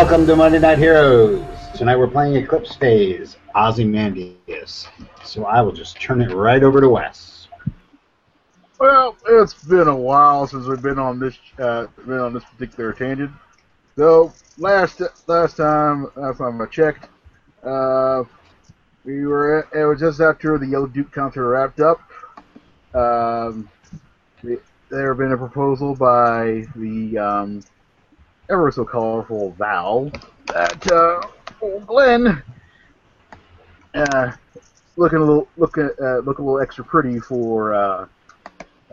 Welcome to Monday Night Heroes. Tonight we're playing Eclipse Phase, Ozymandias. So I will just turn it right over to Wes. Well, it's been a while since we've been on this uh, been on this particular tangent. So last last time I checked, uh, we were it was just after the Yellow Duke counter wrapped up. Um, the, there had been a proposal by the um, ever so colorful Val that uh, old Glenn, uh, looking a little looking uh, look a little extra pretty for uh,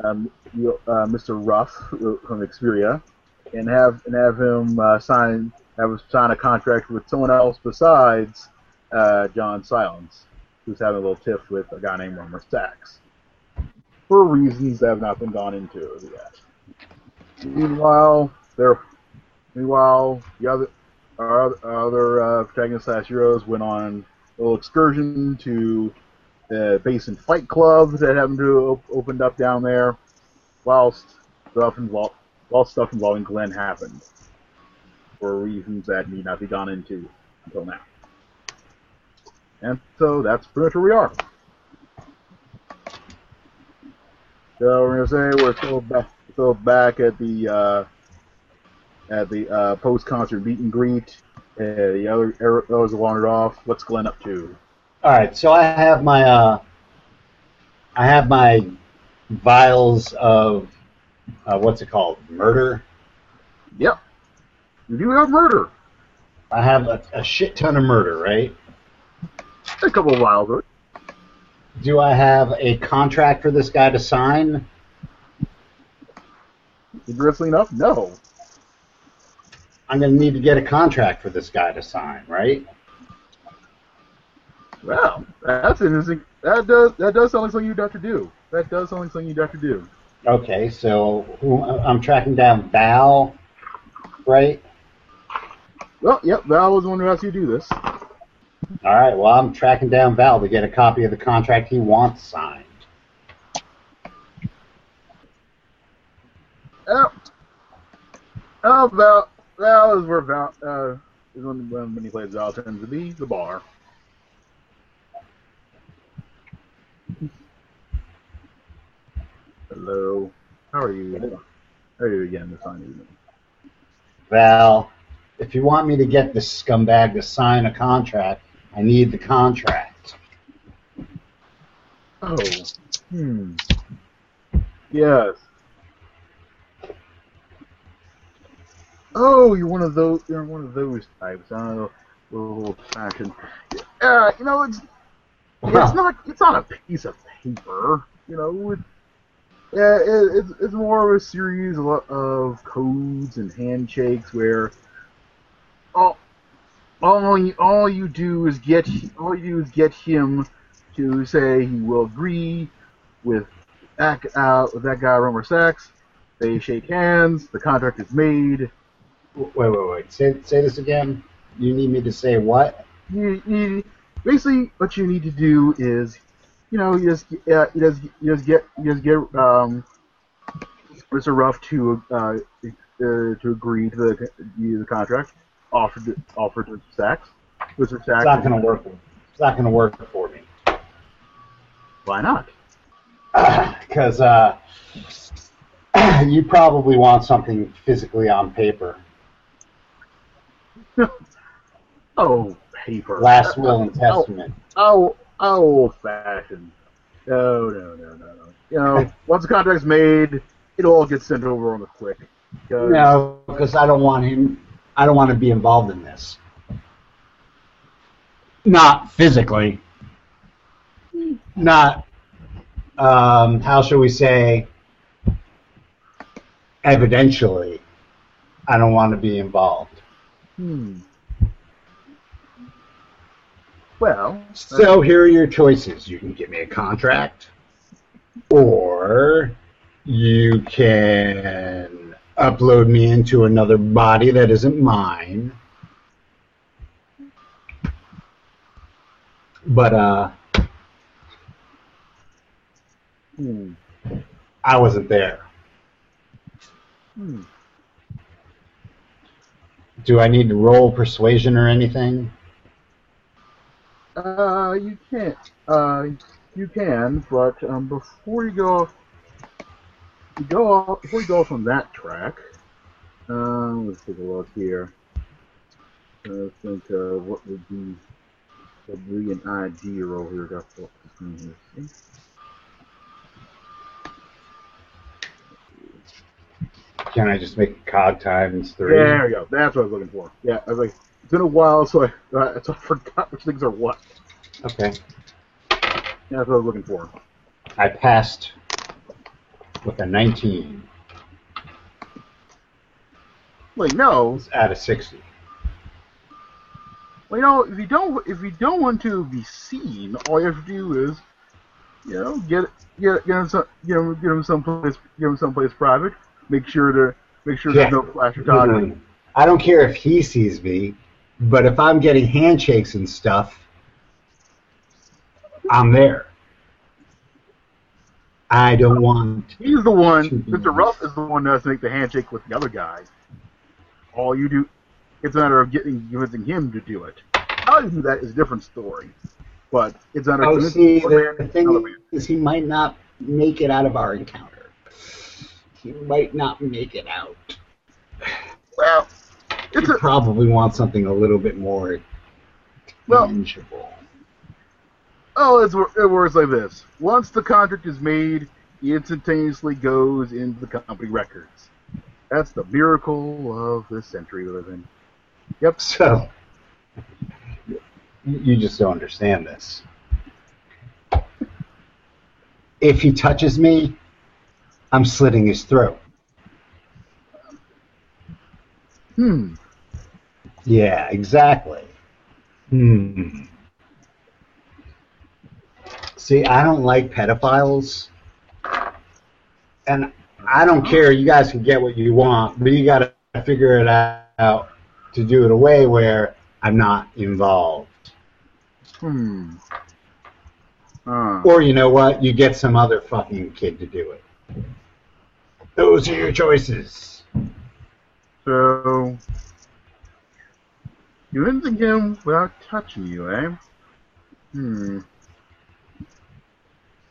um, uh, Mr. Ruff from Experia, and have and have him uh, sign have him sign a contract with someone else besides uh, John Silence, who's having a little tiff with a guy named Romer Sachs, for reasons that have not been gone into yet. Meanwhile, there. Meanwhile, the other our other- uh, protagonist slash heroes went on a little excursion to the Basin Fight Club that happened to op- opened up down there, whilst stuff invol- while stuff involving Glenn happened, for reasons that need not be gone into until now. And so that's pretty much where we are. So we're gonna say we're still back, still back at the uh, at the uh, post-concert meet and greet. Uh, the other others have wandered off. What's Glenn up to? All right, so I have my uh, I have my vials of uh, what's it called? Murder. Yep. You do have murder. I have a, a shit ton of murder, right? A couple of vials it. Do I have a contract for this guy to sign? Interestingly enough, no. I'm going to need to get a contract for this guy to sign, right? Well, that's interesting. That does that does sound like something you'd have to do. That does sound like something you'd have to do. Okay, so who, I'm tracking down Val, right? Well, yep. Val was the one who asked you to do this. All right, well, I'm tracking down Val to get a copy of the contract he wants signed. Oh, oh Val. Val is where Val uh, is when when he plays Val tends to be the bar. Hello. How are you? How are you again this fine evening? Val, if you want me to get this scumbag to sign a contract, I need the contract. Oh. Hmm. Yes. Oh, you're one of those. You're one of those types. I don't. Old fashioned. Uh, you know, it's it's not it's not a piece of paper. You know, it, yeah, it, it's it's more of a series of, of codes and handshakes where all all you, all you do is get all you do is get him to say he will agree with that uh, with that guy Romer Sachs. They shake hands. The contract is made. Wait, wait, wait. Say, say this again. You need me to say what? You, you, basically, what you need to do is, you know, you just uh, you just you just get you just get um, Mr. Ruff to uh, uh, to agree to the the contract offered to, offered to Sachs. Mr. Sachs. It's not going to work. It's not to work for me. Why not? Because uh, you probably want something physically on paper. Oh, paper. Last will and testament. Oh, oh, old fashioned. No, no, no, no, no. You know, once the contract's made, it'll all gets sent over on the quick. 'Cause- No, because I don't want him. I don't want to be involved in this. Not physically. Not. Um, how shall we say? Evidentially, I don't want to be involved. Hmm. Well, So here are your choices. You can give me a contract, or you can upload me into another body that isn't mine. But uh, hmm. I wasn't there. Hmm. Do I need to roll persuasion or anything? Uh, you can't. Uh, you can, but um, before you go, you go off, before you go off on that track. Um, let's take a look here. I think uh, what would be probably an idea over here. Got to Can I just make a cog times three? There we go. That's what I was looking for. Yeah, I was like, it's been a while, so I, uh, so I forgot which things are what. Okay. Yeah, that's what I was looking for. I passed with a 19 Wait, no. It's out of 60. Well, you know, if you don't, if you don't want to be seen, all you have to do is, you know, get get get him some, get him get him someplace, get him someplace private. Make sure to make sure Yeah. there's no flash photography. I don't care if he sees me, but if I'm getting handshakes and stuff, I'm there. I don't want. He's the one. Mr. Ruff is the one that has to make the handshake with the other guy. All you do, it's a matter of getting convincing him to do it. How you do that is a different story. But it's of Oh, see, the, the thing is, he might not make it out of our encounter. He might not make it out. Well, He it's a probably wants something a little bit more Well- tangible. Oh, it's, it works like this. Once the contract is made, it instantaneously goes into the company records. That's the miracle of this century we live in. Yep. So, you you just don't understand this. If he touches me, I'm slitting his throat. Hmm. Yeah, exactly. Hmm. See, I don't like pedophiles. And I don't care. You guys can get what you want, but you got to figure it out to do it a way where I'm not involved. Hmm. Uh, Or you know what? You get some other fucking kid to do it. Those are your choices. so, you end the game without touching you, eh? Hmm.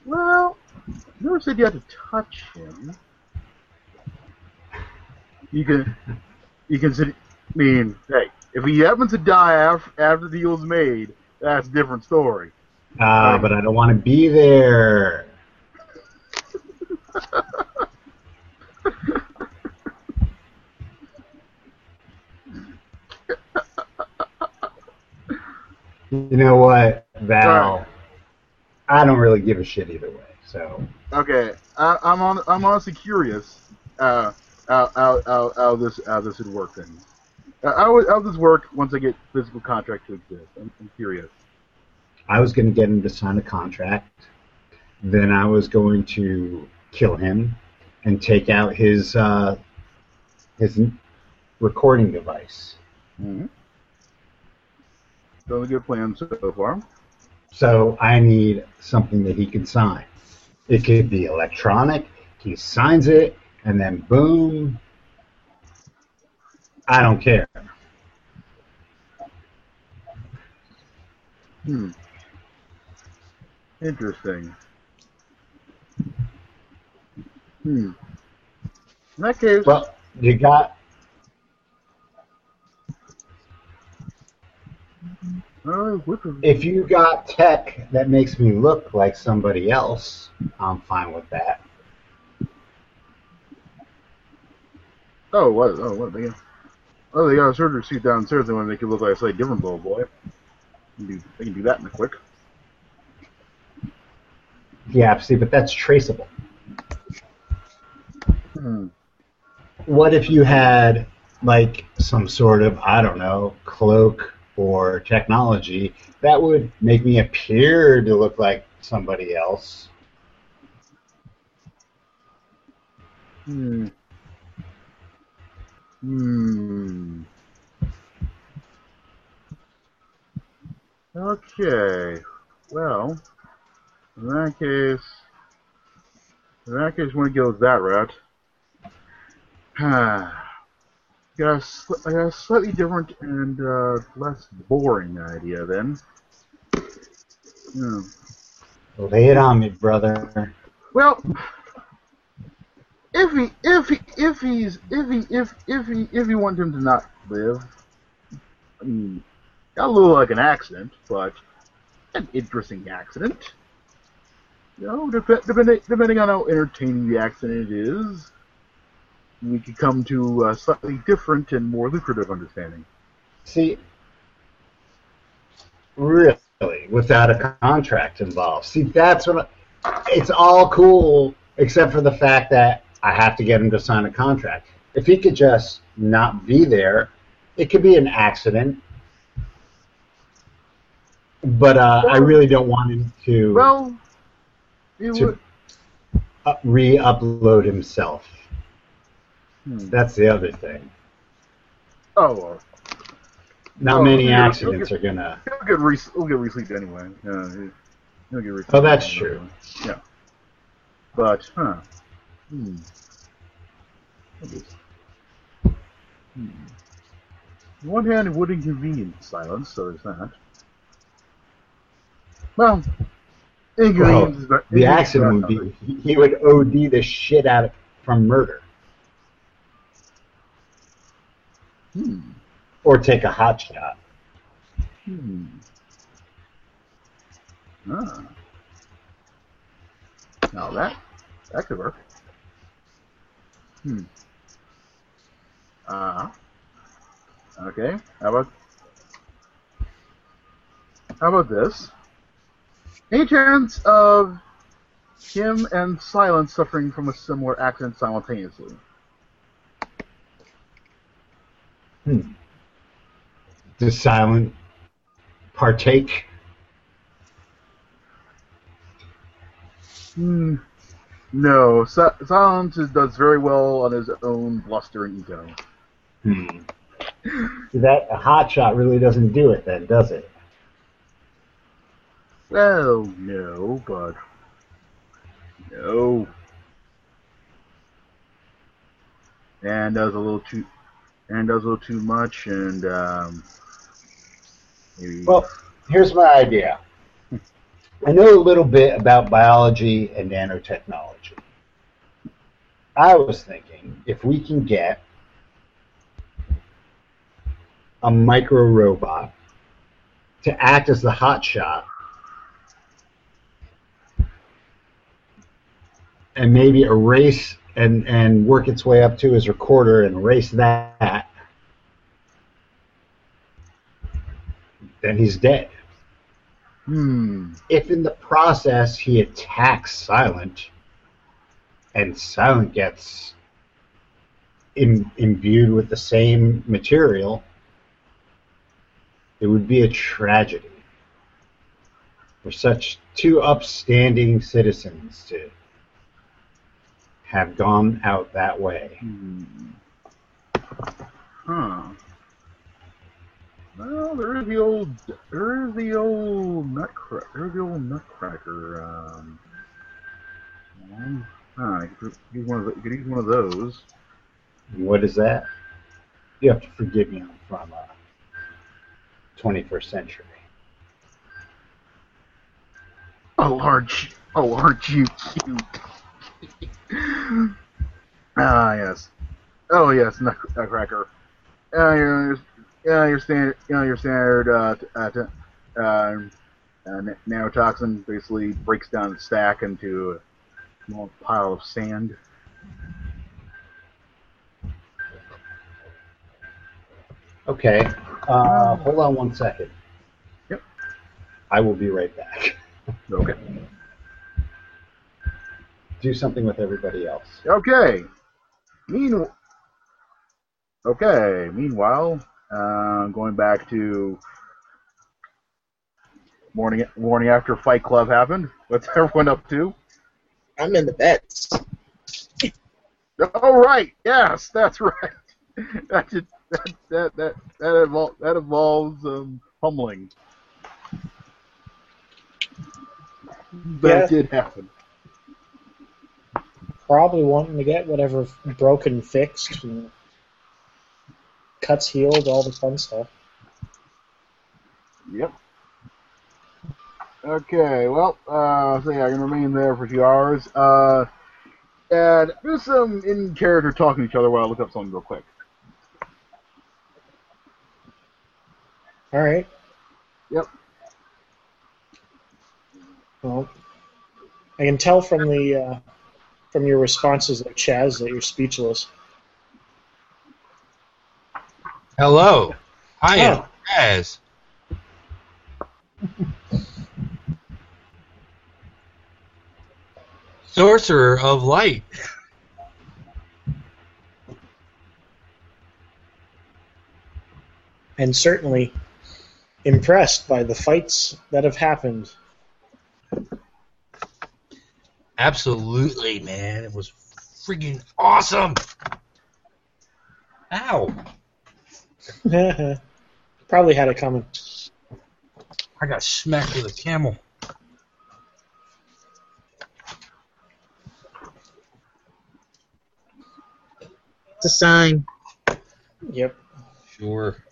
Well, you never said you had to touch him. You can, you can sit. I mean, hey, if he happens to die after, after the deal's made, that's a different story. Ah, but I don't want to be there. You know what, Val? Right. I don't really give a shit either way. So Okay, I, I'm on. I'm honestly curious. Uh, how, how, how, how this how this would work then. Uh, how would how this work once I get physical contract to exist? I'm, I'm curious. I was going to get him to sign a contract. Then I was going to kill him and take out his uh, his recording device. Mm-hmm. Sounds a good plan so far. So I need something that he can sign. It could be electronic. He signs it, and then boom. I don't care. Hmm. Interesting. Hmm. In that case, Well, you got uh, which of- if you got tech that makes me look like somebody else, I'm fine with that. oh what? Oh what? They got, oh, they got a surgery suit downstairs. They want to make it look like a slightly different little boy. They can do, they can do that in a quick. Yeah, see, but that's traceable. Hmm. What if you had like some sort of I don't know cloak or technology that would make me appear to look like somebody else? Hmm. Hmm. Okay. Well, in that case, in that case, when it goes that route, got a, got a slightly different and uh, less boring idea then. Yeah. Lay it on me, brother. Well, if he if he if he's if he if if he if you want him to not live, I mean, got a little like an accident, but an interesting accident. You know, dep- depending depending on how entertaining the accident is, we could come to a slightly different and more lucrative understanding. See, really, without a contract involved. See, that's what I, it's all cool, except for the fact that I have to get him to sign a contract. If he could just not be there, it could be an accident. But uh, I really don't want him to, Well, To- would. re-upload himself. Hmm. That's the other thing. Oh, well, Not Oh, many accidents okay. are gonna. he'll get re- he'll get resleeved anyway. He- he'll get resleeved. Oh, that's anyway. true. Yeah. But, huh. Hmm. Hmm. On one hand, it would inconvenience silence, so there's that. Well, inconvenience is. The accident would be he- he would OD the shit out of from murder, Hmm. or take a hot shot. Hmm. Ah. Now that that could work. Hmm. Uh okay. How about how about this? Any chance of him and Silence suffering from a similar accident simultaneously? Hmm. Does Silent partake? Hmm. No, Si- Silence is, does very well on his own bluster and ego. Hmm. That a hot shot really doesn't do it, then, does it? Well, no, but no. And does a little too, and does a little too much, and um, maybe. Well, here's my idea. I know a little bit about biology and nanotechnology. I was thinking if we can get a micro robot to act as the hot shot and maybe erase and, and work its way up to his recorder and erase that, then he's dead. hmm. if in the process he attacks Silent and Silent gets Im- imbued with the same material, it would be a tragedy for such two upstanding citizens to have gone out that way. Hmm. Huh. Well, there is the old, there is the old nutcracker, there's the old nutcracker. Um, um, could use one of the, one of those. What is that? You have to forgive me, I'm from uh, 21st century. Oh, aren't you, oh, aren't you cute? ah, yes. Oh, yes, nut- nutcracker. Yeah, you're, yeah, your standard, you know, your standard, uh, t- uh, t- uh, uh, na- nanotoxin basically breaks down the stack into a small pile of sand. Okay. Uh, hold on one second. Yep. I will be right back. Okay. Do something with everybody else. Okay. Mean. Okay. Meanwhile, uh, going back to morning morning after Fight Club happened. What's everyone up to? I'm in the beds. Oh right, yes, that's right. That did, that that that that, evol- that involves um, humbling. That Yeah. did happen. Probably wanting to get whatever broken fixed. and cuts healed, all the fun stuff. Yep. Okay, well, uh, so yeah, I can remain there for two hours. Uh, and do some in character talking to each other while I look up something real quick. All right. Yep. Well, I can tell from the uh, from your responses there, Chaz, that you're speechless. Hello. I am Oh. Chaz. Sorcerer of Light. and certainly impressed by the fights that have happened. Absolutely, man. It was freaking awesome. Ow. Probably had it coming. I got smacked with a camel. It's a sign. Yep. Sure.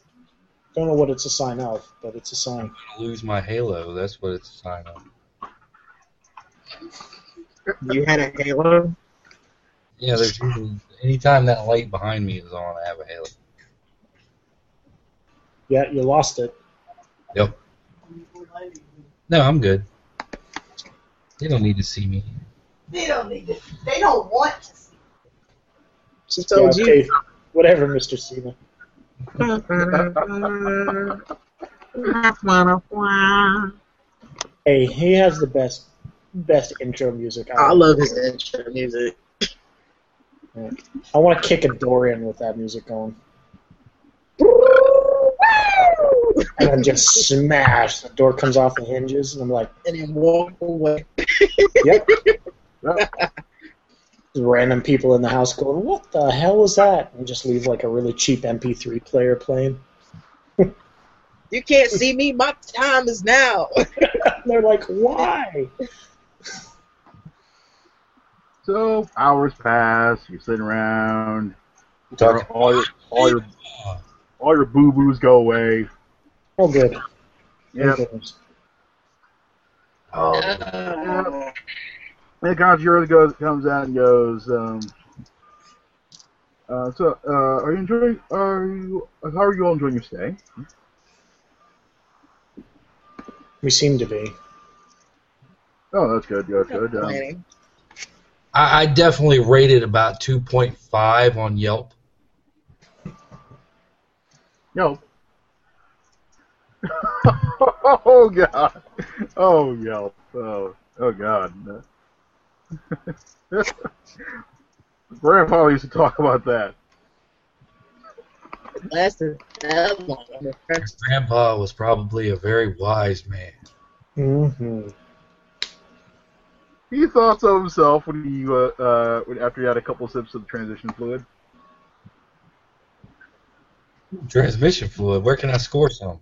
Don't know what it's a sign of, but it's a sign. I'm gonna lose my halo. That's what it's a sign of. You had a halo. Yeah, there's usually anytime that light behind me is on, I have a halo. Yeah, you lost it. Yep. No, I'm good. They don't need to see me. They don't need to. They don't want to see. She Yeah, told you. okay. Whatever, Mr. Cena. Hey, he has the best best intro music. I love his intro music. I want to kick a door in with that music going, and then just smash. The door comes off the hinges, and I'm like, And then walk away. yep. Yep. Random people in the house going, "What the hell was that?" And just leave like a really cheap MP3 player playing. You can't see me. My time is now. They're like, "Why?" So hours pass. You're sitting around. Talk- All your all your all your boo boos go away. All good. Yeah. Oh, goodness. Uh, And the concierge goes comes out and goes. Um, uh, so, uh, are you enjoying? Are you? How are you all enjoying your stay? We seem to be. Oh, that's good. Good. Good. Um, planning. I, I definitely rated about 2.5 on Yelp. No. oh god. Oh yelp. Oh oh god. Grandpa used to talk about that. It lasted that long. I'm. Grandpa was probably a very wise man. hmm He thought so himself when he uh, uh when, after he had a couple sips of the transition fluid. Transmission fluid. Where can I score some?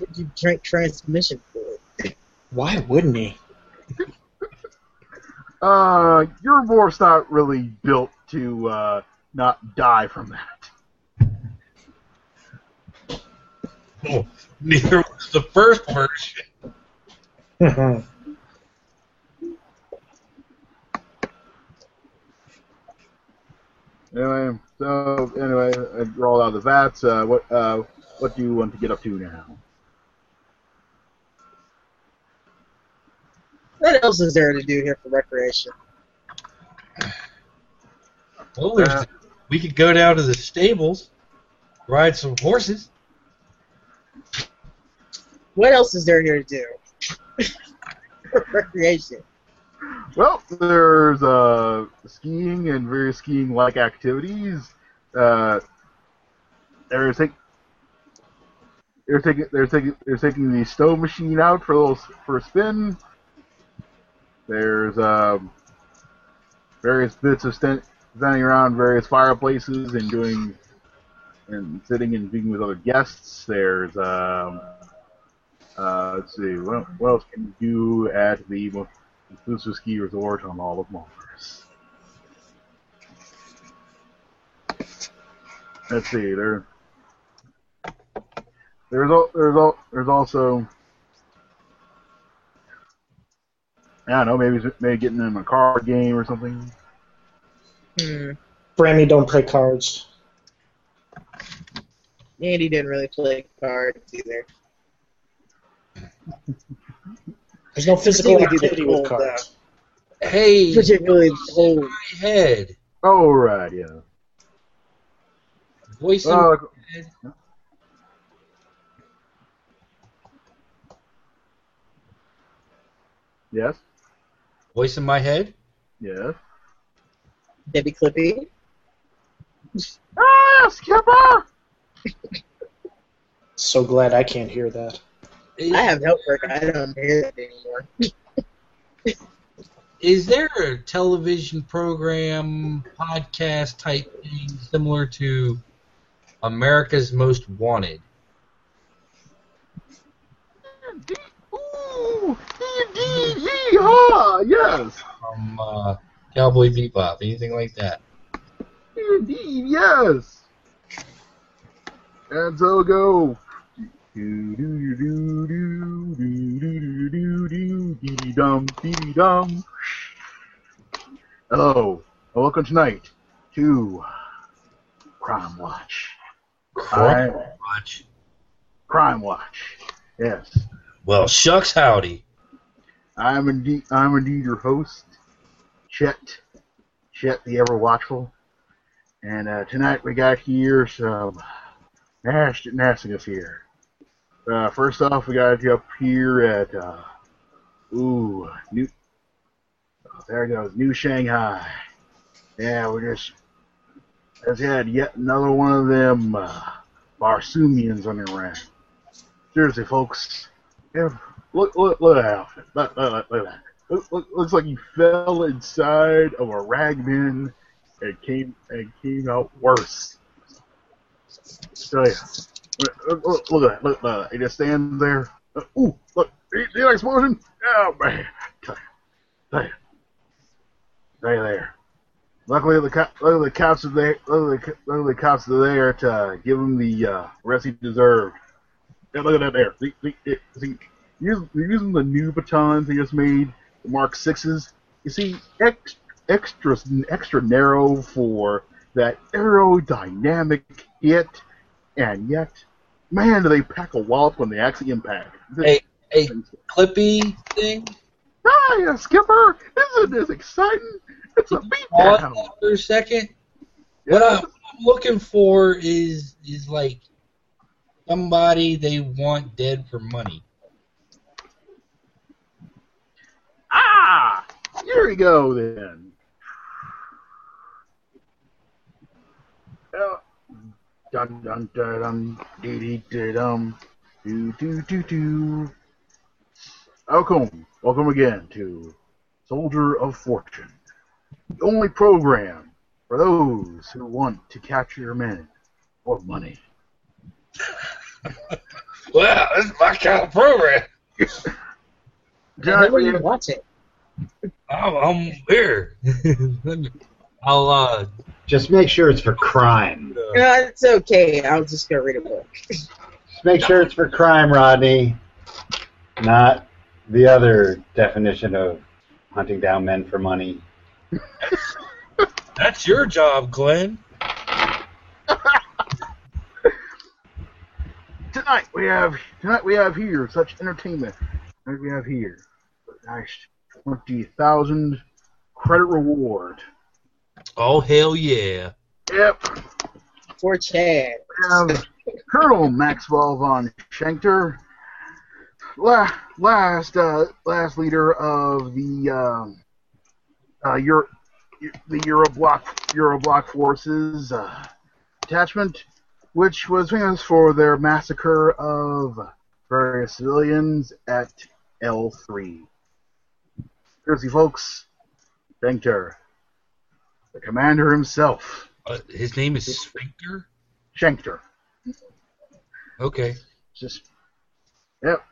Would you drink transmission fluid? Why wouldn't he? Uh, your morph's not really built to uh not die from that. Oh, neither was the first version. Anyway, so anyway, I rolled out of the vats. Uh, what uh what do you want to get up to now? What else is there to do here for recreation? Well, there's, Uh, we could go down to the stables, ride some horses. What else is there here to do? for recreation. Well, there's uh, skiing and various skiing-like activities. Uh, they're, take, they're taking they're taking they're taking the snow machine out for a little, for a spin. There's um, various bits of stand, standing around various fireplaces and doing and sitting and being with other guests. There's um, uh, let's see what, what else can you do at the exclusive ski resort on all of Mars. let's see. There, there's al- there's al- there's also. I don't know. Maybe maybe getting them a card game or something. Hmm. Brammy don't play cards. Andy didn't really play cards either. There's no physical Particularly do the activity with cold, cards. Hey, Particularly whole. my head. All right, yeah. Voice in Uh, my head. yes, Voice in my head. yes. Debbie Clippy. Ah, Skipper. So glad I can't hear that. I have help, helper. I don't hear it anymore. Is there a television program, podcast type thing similar to America's Most Wanted? Ooh, indeed, yeehaw, yes, From uh, Cowboy Bebop, anything like that? indeed, yes. And so go. Do do do do do do do do do dee dum dee dum. Hello, and welcome tonight to Crime Watch. I, Watch. Crime Watch. Yes, Well, shucks howdy. I'm indeed I'm indeed your host, Chet, Chet the Ever Watchful, and uh, tonight we got here some nasty nastiness here. Uh, first off, we got you up here at uh, ooh new. Oh, there it goes, New Shanghai. Yeah, we just has had yet another one of them uh, Barsoomians on the ring. Seriously, folks, if Look, look, look at that. Look, look, look, at that. Look, look, looks like he fell inside of a ragman and came and came out worse. Tell ya. Look, look, look, at that. Look, look, he just stands there. Uh, ooh, look, see that explosion? Oh man, ya, tell ya there. Luckily, the cop, luckily the cops are there. Luckily, the luckily the cops are there to give him the uh, rest he deserved. Yeah, look at that there. See, see, see, they're using the new batons they just made, the Mark Sixes. You see, ex- extra extra narrow for that aerodynamic hit, and yet, man, do they pack a wallop when they actually impact. A hey, Clippy thing. Ah, yeah, Skipper, isn't this exciting? It's a Pause beatdown. for a second. What Yeah. I'm looking for is is like somebody they want dead for money. Ah, here we go then. Uh, dun dun dun dun dee dee dee dum do do do do. Welcome, welcome again to Soldier of Fortune, the only program for those who want to capture your men for money. Well, this is my kind of program. I never even watch it. I'm, I'm here. Let me- I'll uh, Just make sure it's for crime. uh, No, it's okay. I'll just go read a book. Just make sure it's for crime, Rodney. Not the other definition of hunting down men for money. that's your job, Glenn. tonight we have tonight we have here such entertainment. Tonight we have here a nice twenty thousand credit reward. Oh hell yeah! Yep. For Chad. We have Colonel Maxwell von Schenkter, la- last uh, last leader of the um, uh, Euro- the Euroblock Euroblock forces uh, detachment, which was famous for their massacre of various civilians at L3. Seriously, folks, Schenkter, the commander himself, Uh, his name is Sphincter. Schenkter. Okay. Just, yep.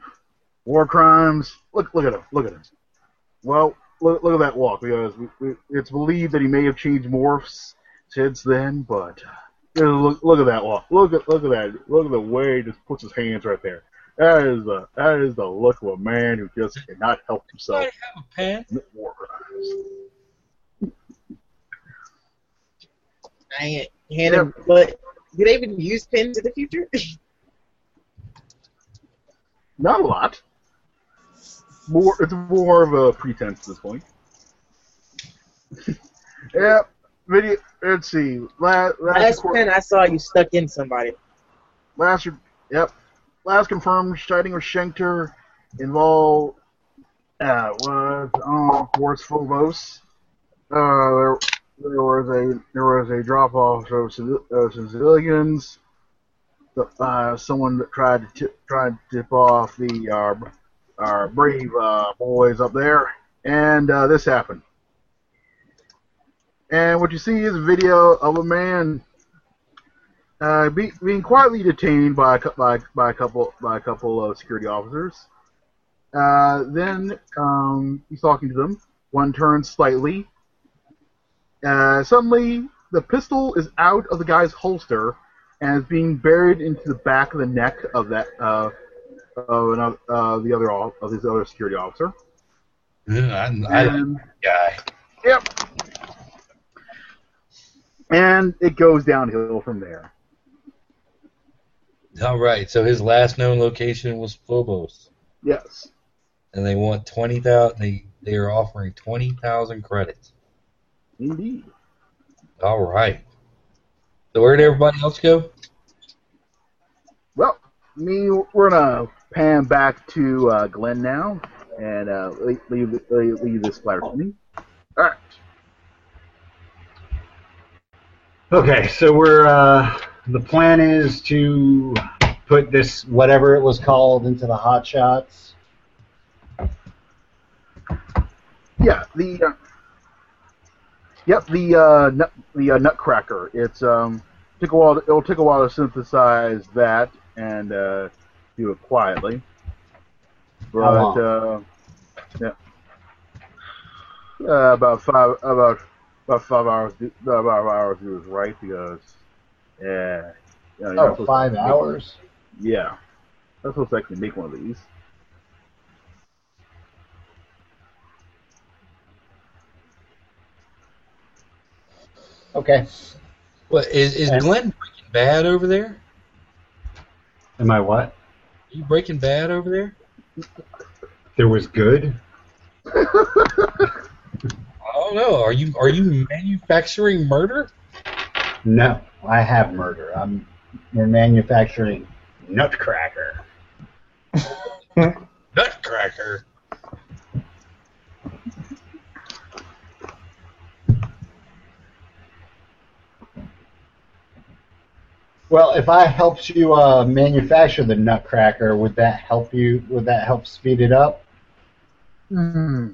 War crimes. Look, look at him. Look at him. Well, look, look at that walk because we, we, it's believed that he may have changed morphs since then, but uh, Look, look at that walk. Look at look at that. Look at the way he just puts his hands right there. That is the that is the look of a man who just cannot help I himself. have a pen. Dang it. Hand him, but do they even use pins in the future? Not a lot. More, it's more of a pretense at this point. yeah, video. Let's see. Last, last, Last pin I saw you stuck in somebody. last, yep. Last confirmed sighting of Schenkter involved uh, was on towards Phobos. Uh, there, was a there was a drop off of civi- civilians. Uh, someone that tried to tip, tried to tip off the uh, our brave uh, boys up there, and uh, this happened. And what you see is a video of a man uh, be, being quietly detained by a, by, by a couple by a couple of security officers. Uh, then um, he's talking to them. One turns slightly. Uh, suddenly, the pistol is out of the guy's holster and is being buried into the back of the neck of that uh, of another, uh, the other of this other security officer. Ugh, I, I like And, guy. yep. And it goes downhill from there. All right. So his last known location was Phobos, Yes. and they want twenty thousand. They they are offering twenty thousand credits. Indeed. All right. So where did everybody else go? Well, me, we're gonna pan back to uh, Glenn now, and uh, leave, leave, leave leave this splatter to me. All right. Okay, so we're uh, the plan is to put this whatever it was called into the hot shots. Yeah. The. Yep. The uh, nut, the uh, Nutcracker. It's um. Took a while. To, it'll take a while to synthesize that and uh, do it quietly. But uh, yeah. Uh, about five. About about five hours. About five hours is right because. Yeah. you know, Oh, five hours. Yeah. That's supposed to actually make one of these. Okay. What is is And- Glenn Breaking Bad over there? Am I what? Are you Breaking Bad over there? There was good. I don't know. Are you are you manufacturing murder? No, I have murder. I'm we're manufacturing Nutcracker. Nutcracker. Well, if I helped you uh, manufacture the Nutcracker, would that help you? Would that help speed it up? Hmm.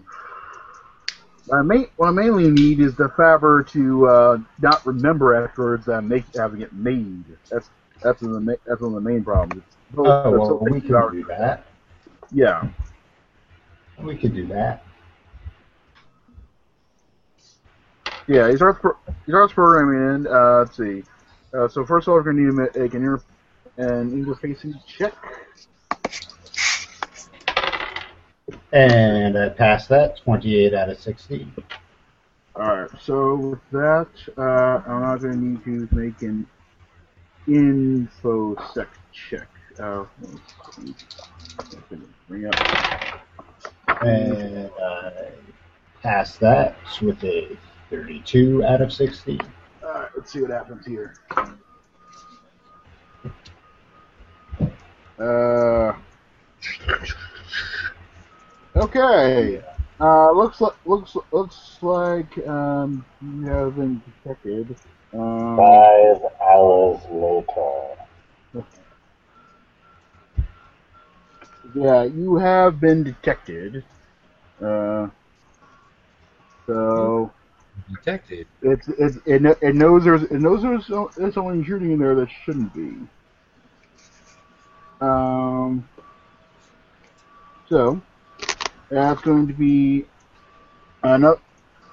I, main, what I mainly need is the fabber to uh, not remember afterwards that I'm make, having it made. That's that's one of the that's one of the main problems. So- Oh, well, we can do that. Yeah. We could do that. Yeah, he starts, pro- he starts programming in. Uh, let's see. Uh, so first of all, we're going to need make an, inter- an interfacing check. And I passed that, 28 out of 60. Alright, so with that, uh, I'm not going to need to make an infosec check. Uh. Bring up. And I passed that with a 32 out of 60. Alright, let's see what happens here. Uh, okay. Uh, looks like looks looks like um you have been detected. Um, Five hours later. yeah, you have been detected. Uh, so Detected. it's it's it, it knows there's it knows there's, so- there's someone shooting in there that shouldn't be. Um. So that's going to be another.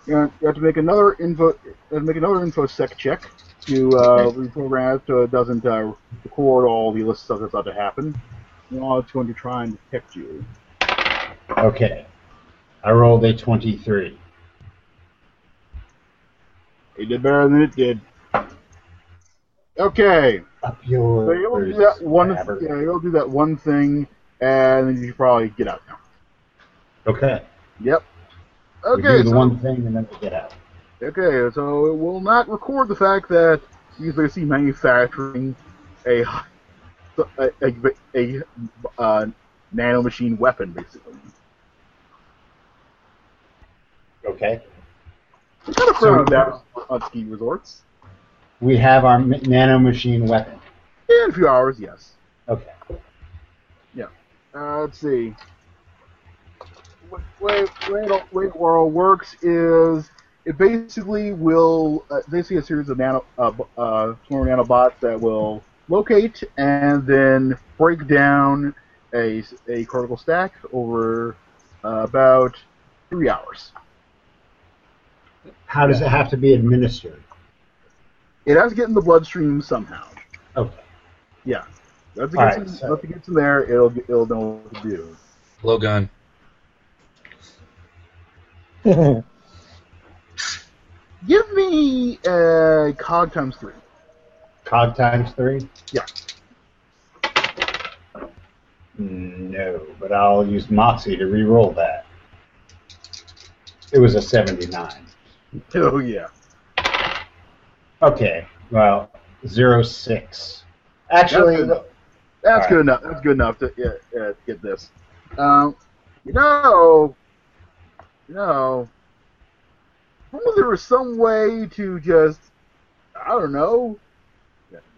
You have to make another info. You have to make another infosec check. to uh, reprogram it so it doesn't uh, record all the list stuff that's about to happen. Well, it's going to try and detect you. Okay. I rolled a 23. It did better than it did. Okay, Up your. so you'll do that one. Yeah, you'll do that one thing, and then you should probably get out now. Okay. Yep. Okay. do the so- one thing and then we get out. Okay, so it will not record the fact that he's basically manufacturing a a, a, a, uh, nanomachine weapon, basically. Okay. It's kind of So- proud of that on ski resorts. We have our m- nanomachine weapon. In a few hours, yes. Okay. Yeah. Uh, let's see. Way, way, way, it- way it world works is it basically will uh, basically a series of nano uh, uh, small nanobots that will locate and then break down a, a cortical stack over uh, about three hours. How does it have to be administered? It has to get in the bloodstream somehow. Okay. Yeah. Once it All gets, right, in, so- once it gets in there, it'll it'll know what to do. Blowgun. Give me uh, cog times three. Cog times three? Yeah. No, but I'll use Moxie to re-roll that. It was a 79. Oh yeah. Okay, well, zero six. Actually, That's good. That's right. good enough. That's good enough to yeah, yeah, get this. Um, you know, you know, what if there was some way to just, I don't know,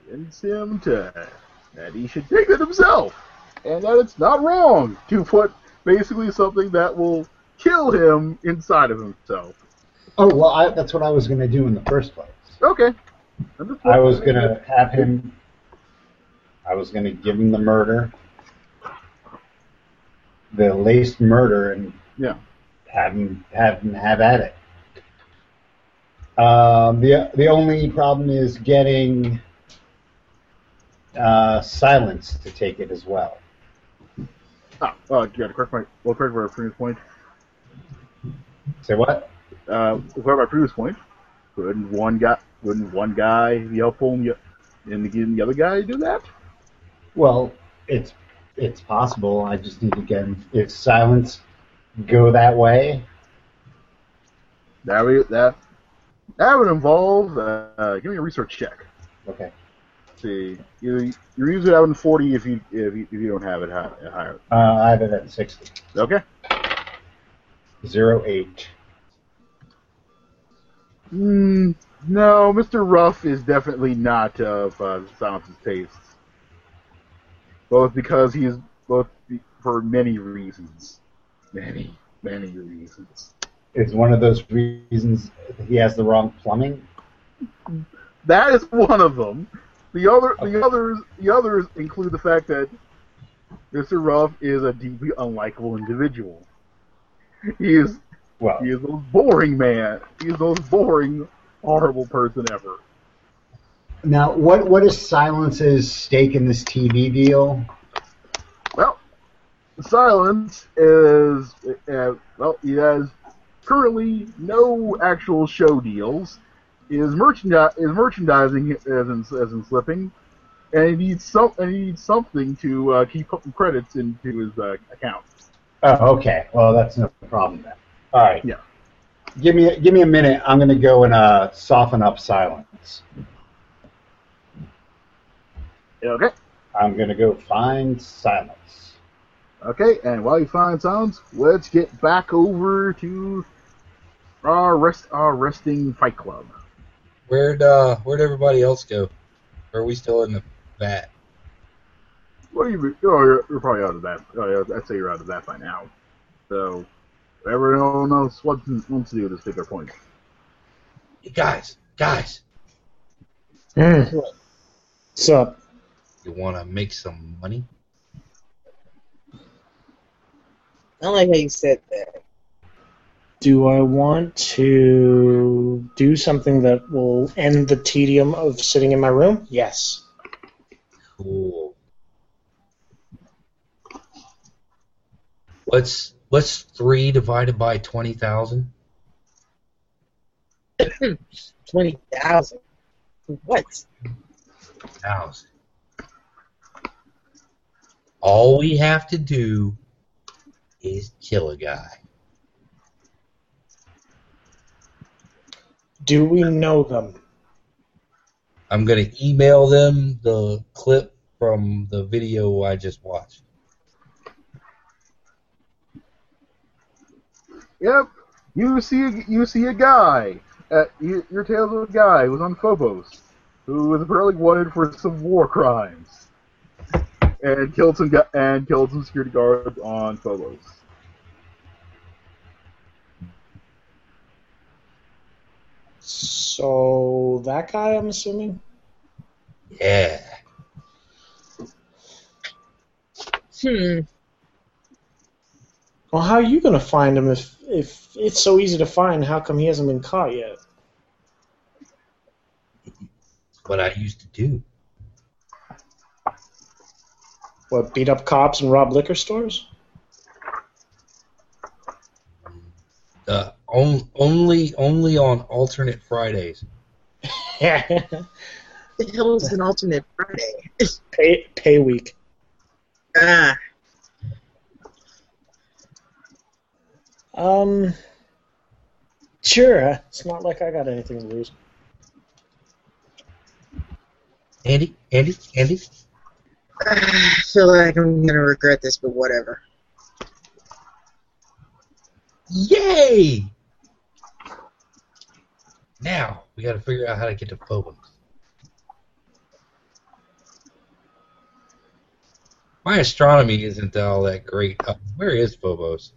convince him to that he should take it himself, and that it's not wrong to put basically something that will kill him inside of himself. Oh well, I, that's what I was going to do in the first place. Okay. I was going to have him. I was going to give him the murder, the laced murder, and Yeah. have him have him have at it. Um, the the only problem is getting uh, silence to take it as well. Ah, oh, you got to correct my well, correct my previous point. Say what? Uh, whoever my previous point, couldn't one guy, couldn't one guy be helpful and, the- and getting the other guy do that? Well, it's it's possible. I just need to get him. If silence go that way, That would that that would involve uh, uh, give me a research check. okay. Let's see, you you usually in forty if you if you, if you don't have it high, higher. Uh, I have it at sixty. Okay. Zero eight. Mm, no, Mr. Ruff is definitely not of uh, Silence's tastes. Both because he is both be- for many reasons, many many reasons. Is one of those reasons he has the wrong plumbing? That is one of them. The other, Okay. the others, the others include the fact that Mr. Ruff is a deeply unlikable individual. He is, Well, he is the most boring man. He is the most boring, horrible person ever. now what what is Silence's stake in this TV deal? Well, Silence is, uh, well, he has currently no actual show deals. Is merchandise, his merchandising as in, as in slipping, and he needs some, and he needs something to uh, keep putting credits into his uh, account. Oh, okay. Well, that's no problem then. All right. Yeah. Give me give me a minute. I'm going to go and uh, soften up Silence. Okay. I'm going to go find Silence. Okay, and while you find Silence, let's get back over to our rest, our resting fight club. Where'd uh where'd everybody else go? Or are we still in the vat? What do you? Oh, you're, you're probably out of that. Oh, I'd say you're out of that by now. So, everyone else what wants to do this particular point. Hey guys, guys, What's up? you wanna make some money? I don't like how you said that. Do I want to do something that will end the tedium of sitting in my room? Yes. Cool. What's what's three divided by twenty thousand? Twenty thousand. What? Thousand. All we have to do is kill a guy. Do we know them? I'm gonna email them the clip from the video I just watched. Yep. You see, a, you see a guy. Uh, you, your tales of a guy who was on Phobos, who was apparently wanted for some war crimes, and killed some gu- and killed some security guards on Phobos. So that guy, I'm assuming. Yeah. Hmm. Well, how are you gonna find him if if it's so easy to find? How come he hasn't been caught yet? What I used to do. What beat up cops and rob liquor stores? Uh, on, only only on alternate Fridays. pay The hell is an alternate Friday? Pay pay week. ah. Um. Sure. It's not like I got anything to lose. Andy, Andy, Andy. I feel like I'm gonna regret this, but whatever. Yay! Now we got to figure out how to get to Phobos. My astronomy isn't all that great. Uh, where is Phobos?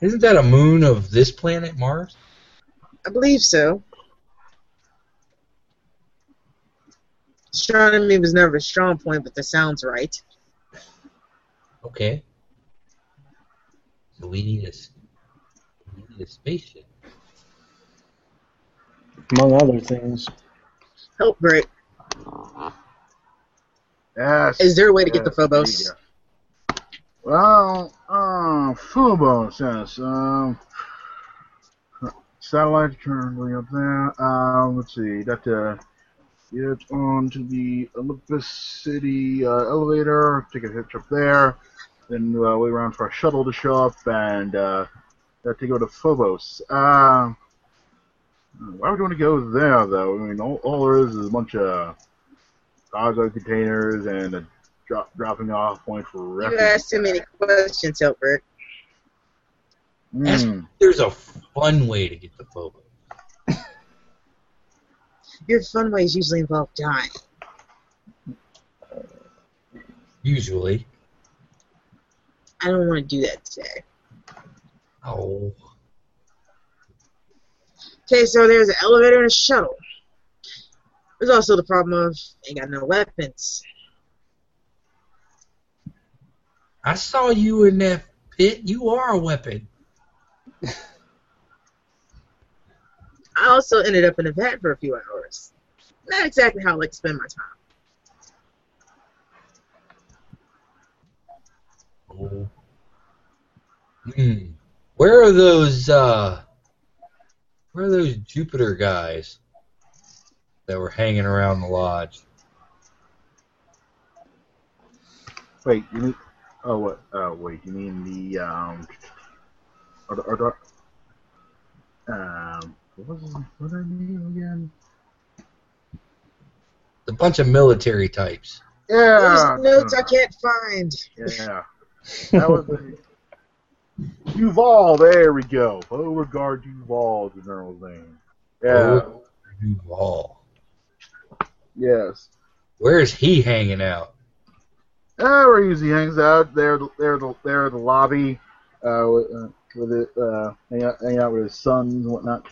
Isn't that a moon of this planet, Mars? I believe so. Astronomy was never a strong point, but that sounds right. Okay. So we need a, s- we need a spaceship. Among other things. Help, great. Yes. Is there a way to get the yes, Phobos? Well, uh, Phobos, yes. Um, satellite currently up there. Um, let's see. That to get onto the Olympus City uh, elevator. Take a hitch up there. Then uh, wait around for a shuttle to show up, and uh, have to go to Phobos. Uh, why would you want to go there, though? I mean, all, all there is is a bunch of cargo containers and a drop, dropping off point for You refugees. asked too many questions, Hilbert. That's- Hmm. There's a fun way to get the Phobos. Your fun ways usually involve dying. Usually. I don't want to do that today. Oh. Okay, so there's an elevator and a shuttle. There's also the problem of ain't got no weapons. I saw you in that pit. You are a weapon. I also ended up in a vat for a few hours. Not exactly how I like to spend my time. Oh. Hmm. Where are those uh where are those Jupiter guys that were hanging around the lodge? Wait, you mean? Oh, what? Oh, wait, you mean the um? Are the, are the, um, what was what are they again? The bunch of military types. Yeah. Those notes I can't find. Yeah. That was the Duval. There we go. Beauregard Duval is the general's name. Yeah. Oh, Duval. Yes. Where's he hanging out? Uh, where he usually hangs out there, there, the, there, at the lobby, uh, with, uh, with it, uh, hang out, hang out with his sons and whatnot,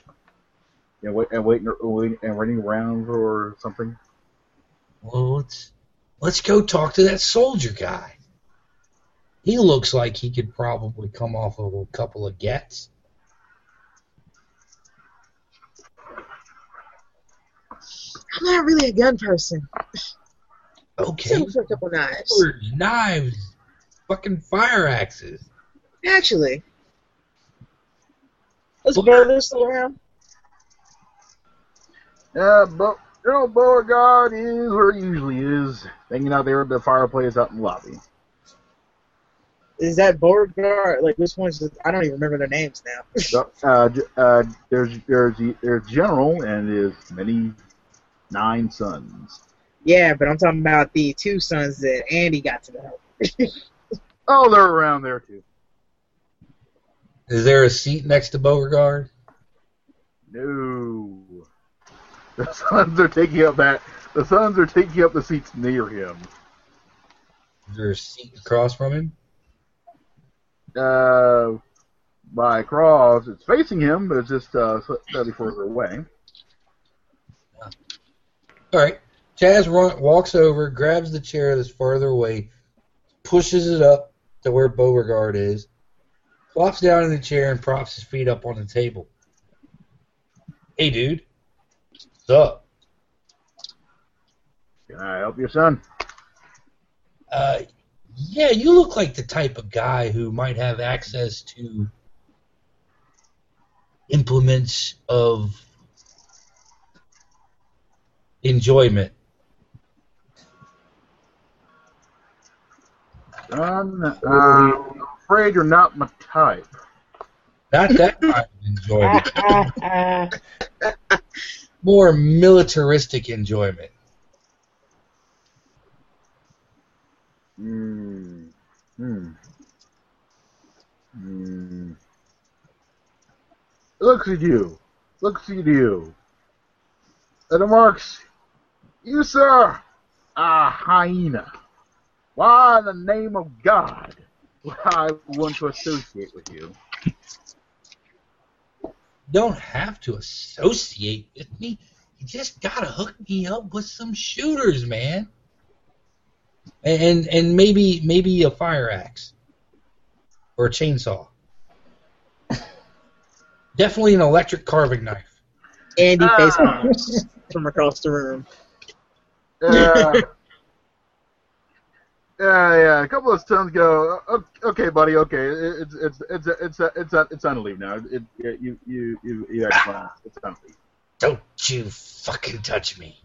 and wait, and waiting, waiting, and waiting around for something. Well, let's let's go talk to that soldier guy. He looks like he could probably come off of a couple of gets. I'm not really a gun person. Okay. Settle for a couple knives. Swords, knives, fucking fire axes. Actually. Is Burger still around? Yeah, but General Beauregard is where he usually is, hanging out there at the fireplace out in the lobby. Is that Beauregard? Like, which one's the, I don't even remember their names now. So, uh, uh, there's there's there's General and his many nine sons. Yeah, but I'm talking about the two sons that Andy got to know. Oh, they're around there too. Is there a seat next to Beauregard? No, the sons are taking up that. The sons are taking up the seats near him. Is there a seat across from him? Uh, by cross, it's facing him, but it's just uh, slightly further away. All right. Chaz run, walks over, grabs the chair that's farther away, pushes it up to where Beauregard is, flops down in the chair, and props his feet up on the table. Hey, dude. What's up? Can I help you, son? Uh, yeah, you look like the type of guy who might have access to implements of enjoyment. Son, uh, I'm afraid you're not my type. Not that kind of enjoyment. More militaristic enjoyment. Hmm. Hmm. Hmm. Looks at you. Looks at you. And remarks, you, sir, are a hyena. Why in the name of God would I want to associate with you? Don't have to associate with me. You just gotta hook me up with some shooters, man. And and maybe maybe a fire axe or a chainsaw. Definitely an electric carving knife. Andy Ah. face palms from across the room. Uh, yeah, yeah. A couple of sons go. Okay, buddy. Okay, it's it's it's it's it's it's it's on leave now. It, it, you you you you had fun. It's on leave. Don't you fucking touch me.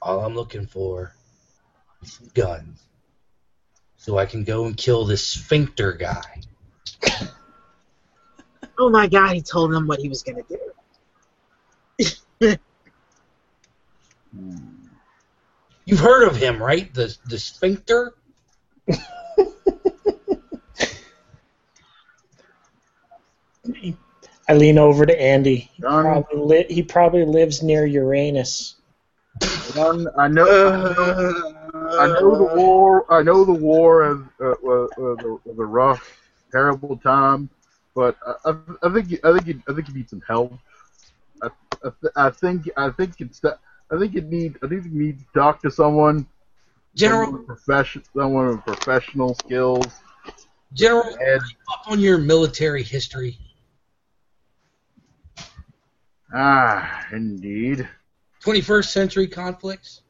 All I'm looking for is some guns. So I can go and kill this sphincter guy. Oh my god, he told them what he was gonna do. You've heard of him, right? The the sphincter? I lean over to Andy. He Done. probably, li- he probably lives near Uranus. Son, I know. I know, the war. I know the war as uh, was, was, a, was rough, terrible time. But I, I, I think you, I think you, I think you need some help. I, I, th- I think I think it's that. I think you need. I think you need to talk to someone. General someone with profession, someone with professional skills. General And up on your military history. ah, indeed, 21st century conflicts.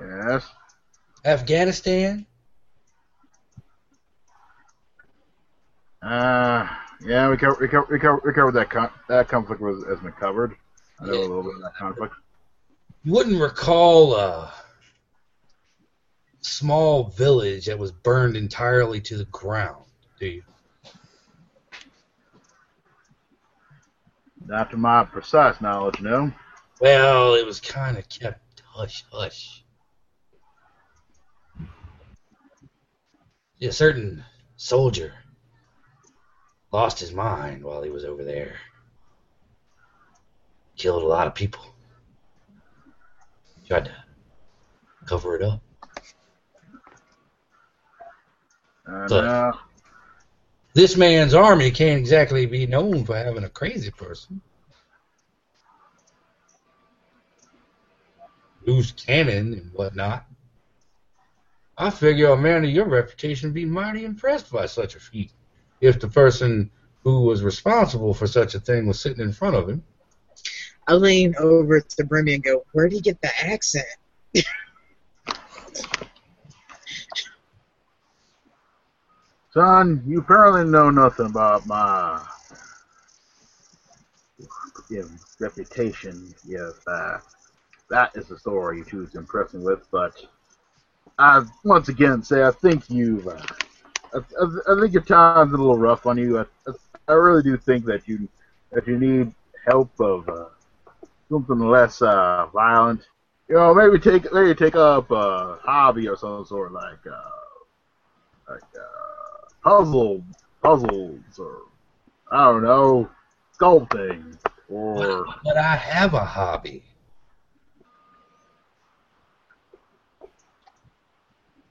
yes. Afghanistan. Uh, yeah, we covered, we covered, we covered, we covered that con- that conflict was has been covered. I know a little bit of that conflict. You wouldn't recall a small village that was burned entirely to the ground, do you? Not to my precise knowledge, no. Well, it was kind of kept hush hush. A certain soldier lost his mind while he was over there. Killed a lot of people. Tried to cover it up. Uh, This man's army can't exactly be known for having a crazy person. loose cannon and whatnot. I figure a man of your reputation would be mighty impressed by such a feat if the person who was responsible for such a thing was sitting in front of him. I lean over to Brimmy and go, Where'd he get the accent? Son, you apparently know nothing about my you know, reputation. Yes, uh, that is the story you choose to impress me with. But I once again say I think you've, uh, I, I, I think your time's a little rough on you. I, I, I really do think that you that you need help of uh, something less uh, violent. You know, maybe take maybe take up a hobby or some sort like uh, like uh, puzzle puzzles or I don't know sculpting or But I have a hobby.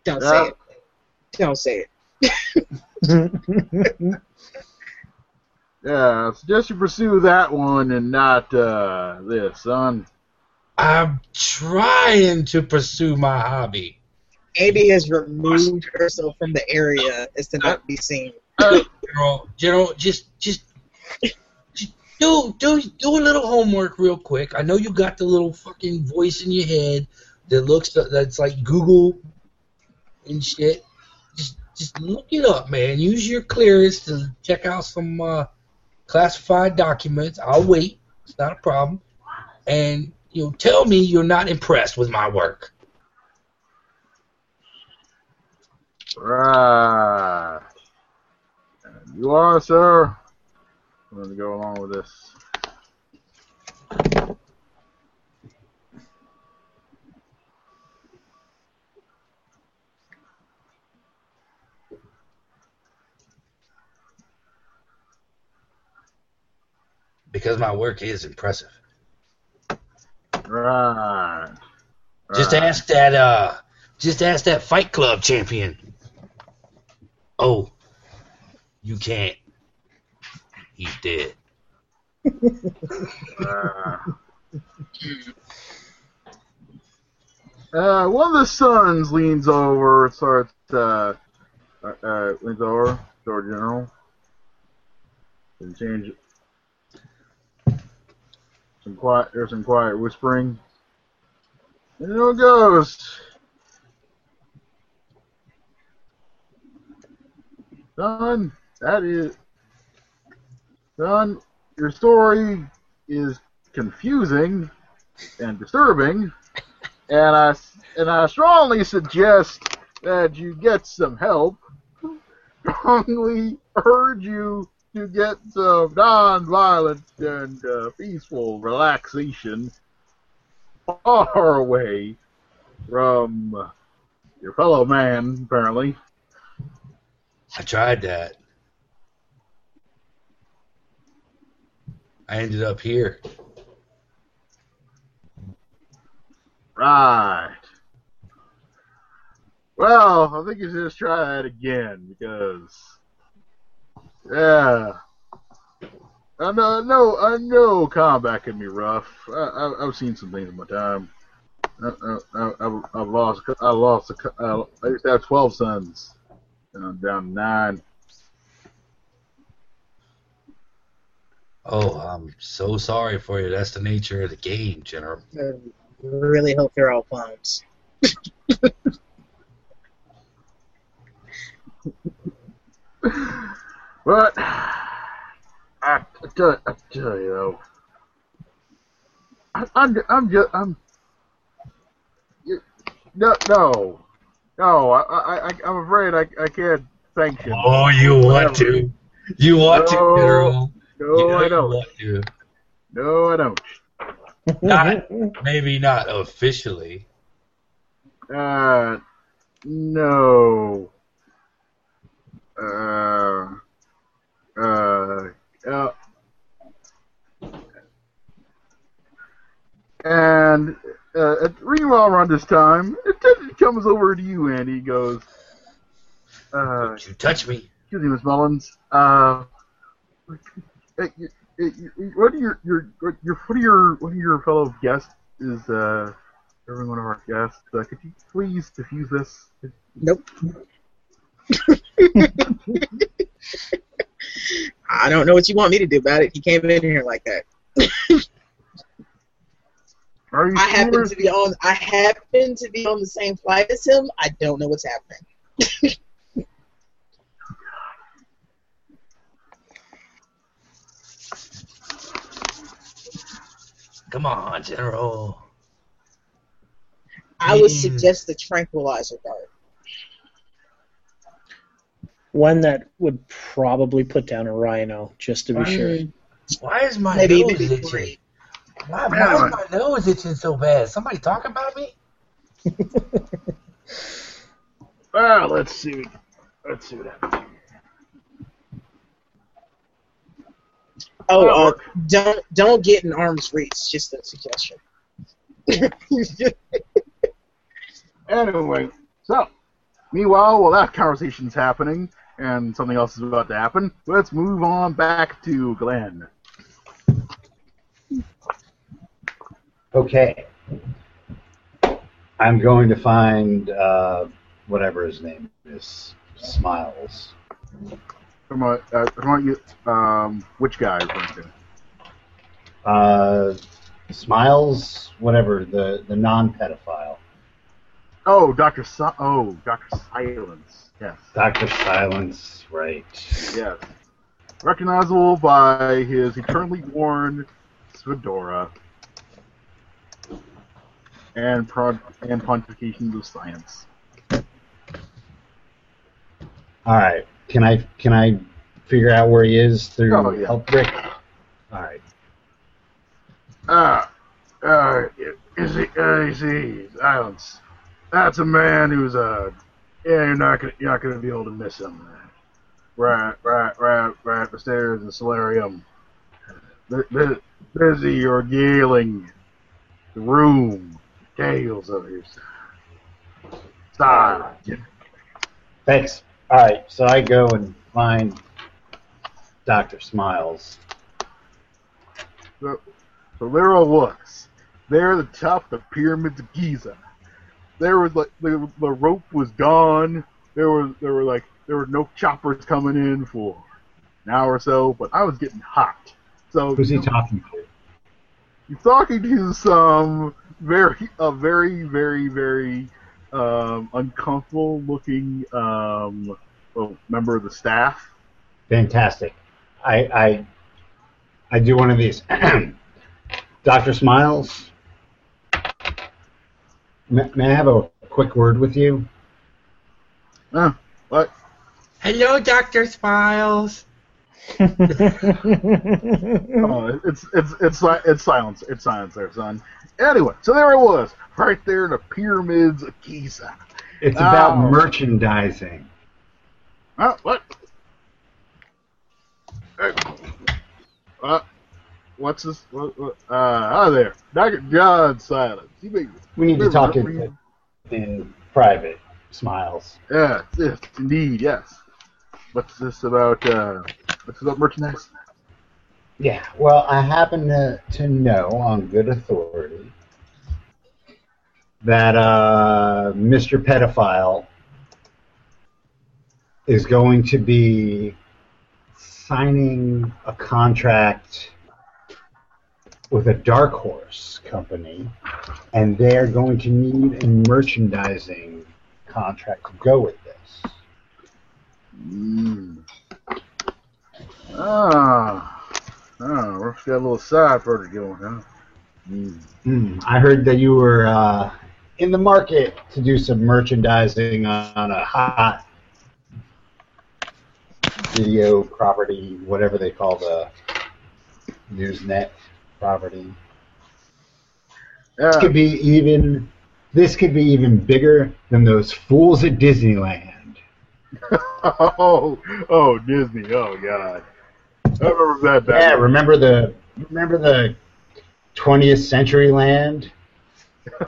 Don't Yeah. say it. Don't say it. yeah. I suggest you pursue that one and not uh, this, son. I'm trying to pursue my hobby. Amy has removed herself from the area as to not be seen. General, General, just, just, just do, do, do a little homework real quick. I know you got the little fucking voice in your head that looks that's like Google and shit. Just, just look it up, man. Use your clearance to check out some uh, classified documents. I'll wait. It's not a problem. And you know, tell me you're not impressed with my work. Right. You are, sir. I'm going to go along with this. Because my work is impressive. Right. Just ask that uh just ask that fight club champion. Oh. You can't. He's dead. Uh, uh, one of the sons leans over, starts, uh, uh, uh leans over, Sword General, and change some quiet, there's some quiet whispering, and there ghost. Son, that is, son, your story is confusing and disturbing, and I and I strongly suggest that you get some help. Strongly urge you to get some non-violent and uh, peaceful relaxation far away from your fellow man, apparently. I tried that. I ended up here. Right. Well, I think you should just try that again because, yeah, I know, I know, I know combat can be rough. I, I, I've seen some things in my time. I, I, I, I've- I've lost, I lost, a, cou- I, I used to have twelve sons, and I'm down to nine. Oh, I'm so sorry for you. That's the nature of the game, General. I really hope you're all clones. But I, I tell, I tell you though, I, I'm, I'm just, I'm, you, no, no, no. I, I, I, I'm afraid I, I can't sanction. Oh, you want to. You want to, No. General. No, you know I don't. want to. No, I don't. Not, maybe not officially. Uh, no. Uh, uh, uh, and uh, at meanwhile around this time, it, it comes over to you, Andy. He goes, uh, Don't you touch me. excuse me, Miss Mullins. Uh, you- you- what are your your your what are your what are your fellow guests is uh every one of our guests. Uh, could you please diffuse this? Nope. I don't know what you want me to do about it. He came in here like that. Are you I happen to be on. I happen to be on the same flight as him. I don't know what's happening. Come on, General. I would Mm. suggest the tranquilizer dart. One that would probably put down a rhino, just to be sure. Why is my Maybe nose maybe itching? Why, why is my nose itching so bad? Somebody talk about me? Ah, let's see. Let's see what happens. Oh, Oh, uh, don't don't get in arm's reach. Just a suggestion. Anyway, so meanwhile, while that conversation's happening and something else is about to happen, let's move on back to Glenn. Okay. I'm going to find uh, whatever his name is. Smiles. From a, uh, from you, um, which guy are you referring to? Uh, Smiles, whatever the the non-pedophile. Oh, Doctor. Si- oh, Doctor Silence. Yes, Doctor Silence, right? yes. Recognizable by his eternally worn fedora and prod and pontifications of science. All right. Can I can I figure out where he is through Oh, yeah. help Rick? All right. Uh, uh, is he, uh, is he, Silence. That's a man who's, uh, yeah, you're not gonna, you're not gonna be able to miss him. Right, right, right, right upstairs in the solarium. Bu- bu- Busy or regaling the room, tales of his style. Thanks. All right. So I go and find Doctor Smiles. So there I was, there at the top of the pyramids of Giza. There was like the, the rope was gone. There was there were like there were no choppers coming in for an hour or so, but I was getting hot. So Who's he talking to? He's talking to some very a very very very um, uncomfortable looking um, well, member of the staff. Fantastic. I I I do one of these. Doctor Smiles. May, may I have a quick word with you? Uh, what? Hello, Dr. Smiles. Oh, it's it's it's li- it's silence. It's silence there, son. Anyway, so there I was, right there in the pyramids of Giza. It's about Oh. merchandising. Uh, what? Hey. Uh, what's this? What, what, uh, hi there, Doctor John Silence. You may, We need to talk in, in private. Smiles. yes, yes, indeed, yes. What's this about? Uh, what's this about merchandise? Yeah. Well, I happen to, to know on good authority that uh, Mr. Pedophile is going to be signing a contract with a dark horse company, and they're going to need a merchandising contract to go with this. Mm. Ah, ah, we've got a little side project going, huh? Mm. Hmm, I heard that you were uh, in the market to do some merchandising on a hot video property, whatever they call the Newsnet property. This could be even. This could be even bigger than those fools at Disneyland. oh, oh, Disney. Oh, God. I remember that. back Yeah, remember the remember the 20th Century Land?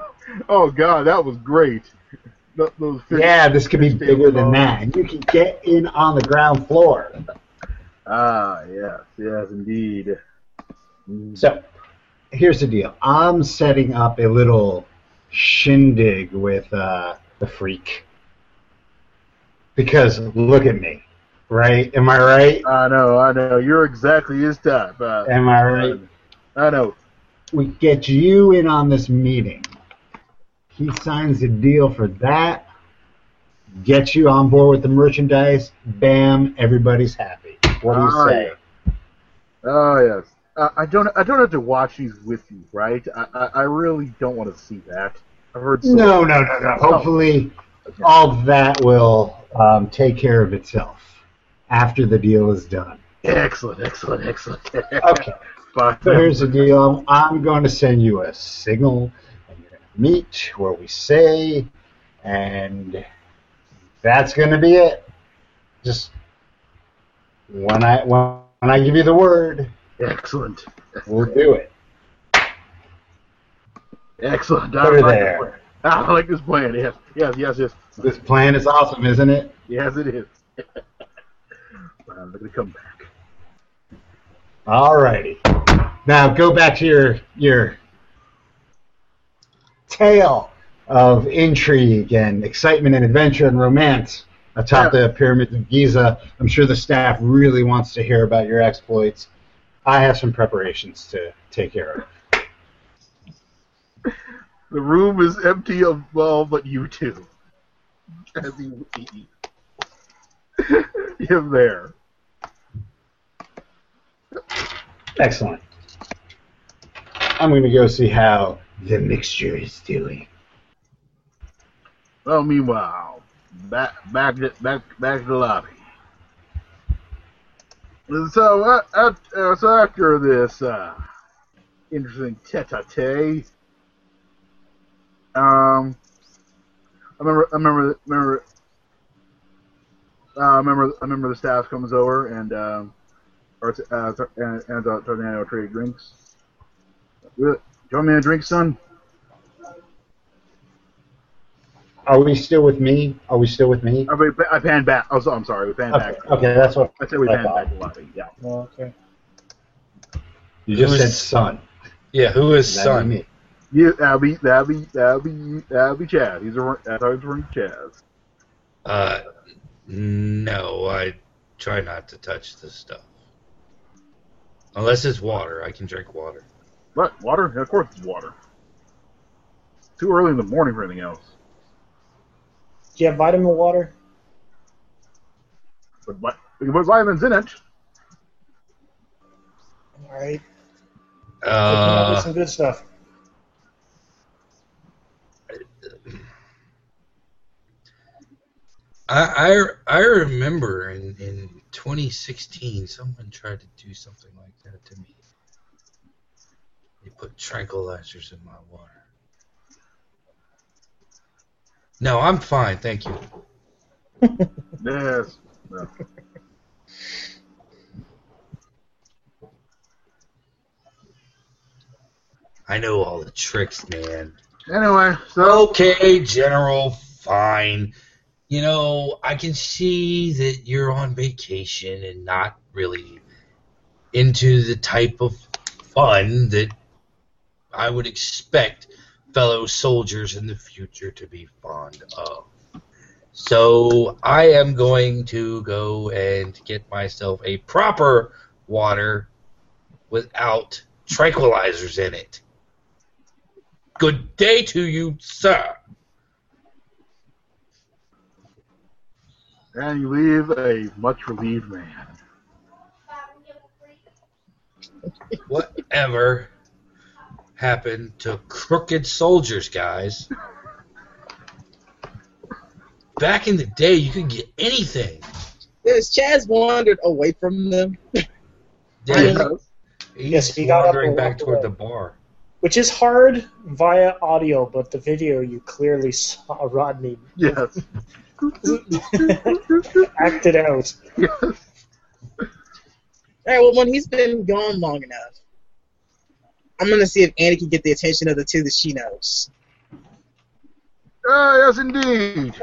Oh, God, that was great. Those Yeah, this could be bigger than that. You can get in on the ground floor. Ah, yes, yes, indeed. Mm. So, here's the deal. I'm setting up a little shindig with uh, the freak. Because look at me, right? Am I right? I know, I know. You're exactly his type. Uh, Am I right? I know. We get you in on this meeting. He signs a deal for that. Gets you on board with the merchandise. Bam! Everybody's happy. What do you Ah, say? Oh yes. Uh, I don't. I don't have to watch these with you, right? I, I, I really don't want to see that. I've heard. No, no, no, no. Hopefully, all that will um, take care of itself after the deal is done. Excellent, excellent, excellent. Okay. Fine. So here's the deal. I'm going to send you a signal, and you're going to meet where we say, and that's going to be it. Just when I when, when I give you the word, Excellent, we'll do it. excellent. I Put like there. this plan. I like this plan. Yes, yes, yes, yes. This plan is awesome, isn't it? Yes, it is. I'm gonna come back. Alrighty. Now go back to your your tale of intrigue and excitement and adventure and romance atop the pyramids of Giza. I'm sure the staff really wants to hear about your exploits. I have some preparations to take care of. The room is empty of well, but you two. As you eat. Him there. Excellent. I'm going to go see how the mixture is doing. Well, meanwhile, back back back back to the lobby. So, uh, uh, so after this uh, interesting tete-a-tete, um, I remember, I remember, remember, uh, I remember, I remember the staff comes over and um, or, uh, and and uh, Tornado trade drinks. Do you want me a drink, son? Are we still with me? Are we still with me? I, I panned back. Oh, I'm sorry, we panned Okay, back. okay that's what I said we I panned thought. back the lobby. Yeah. Oh, okay. you just Who's- said. Son. Yeah, who is That'd son? me. Yeah, that'll be that'll be that'll be that'll be Chaz. He's a that's how he's running Chaz. Uh, no, I try not to touch this stuff. Unless it's water, I can drink water. What water? Yeah, of course it's water. Too early in the morning for anything else. Do you have vitamin water? But what? We can put vitamins in it. All right. Uh, Uh, some good stuff. I, I I remember in in 2016 someone tried to do something like that to me. They put tranquilizers in my water. No, I'm fine, thank you. Yes. No. I know all the tricks, man. Anyway, so Okay, General, fine. You know, I can see that you're on vacation and not really into the type of fun that I would expect fellow soldiers in the future to be fond of. So I am going to go and get myself a proper water without tranquilizers in it. Good day to you, sir. and you leave a much relieved man. Whatever happened to crooked soldiers, guys? Back in the day, you could get anything. Yes, Chaz wandered away from them. Yeah, he's Yes, he got wandering and back toward away. the bar. Which is hard via audio, but the video you clearly saw Rodney Yes. act it out. yes. All right, well, when he's been gone long enough, I'm gonna see if Annie can get the attention of the two that she knows. Ah, yes, indeed.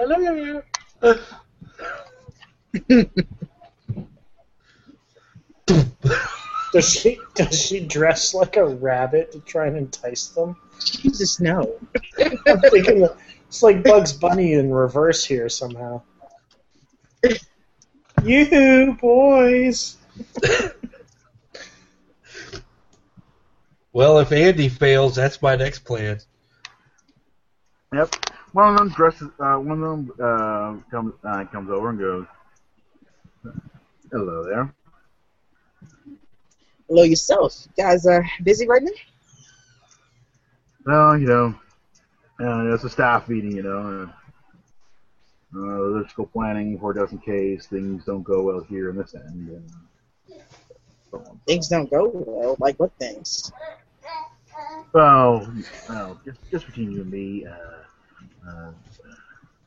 Does she does she dress like a rabbit to try and entice them? Jesus, no. I'm thinking that it's like Bugs Bunny in reverse here somehow. You boys. Well, if Andy fails, that's my next plan. Yep. One of them dresses. Uh, one of them uh, comes uh, comes over and goes, "Hello there." Hello yourself. You guys are busy right now? Well, you know, uh, it's a staff meeting, you know. And, uh, logistical planning for just in case things don't go well here in this end. And so on. Things don't go well. Like what things? Well, well, just just between you and me, uh, uh,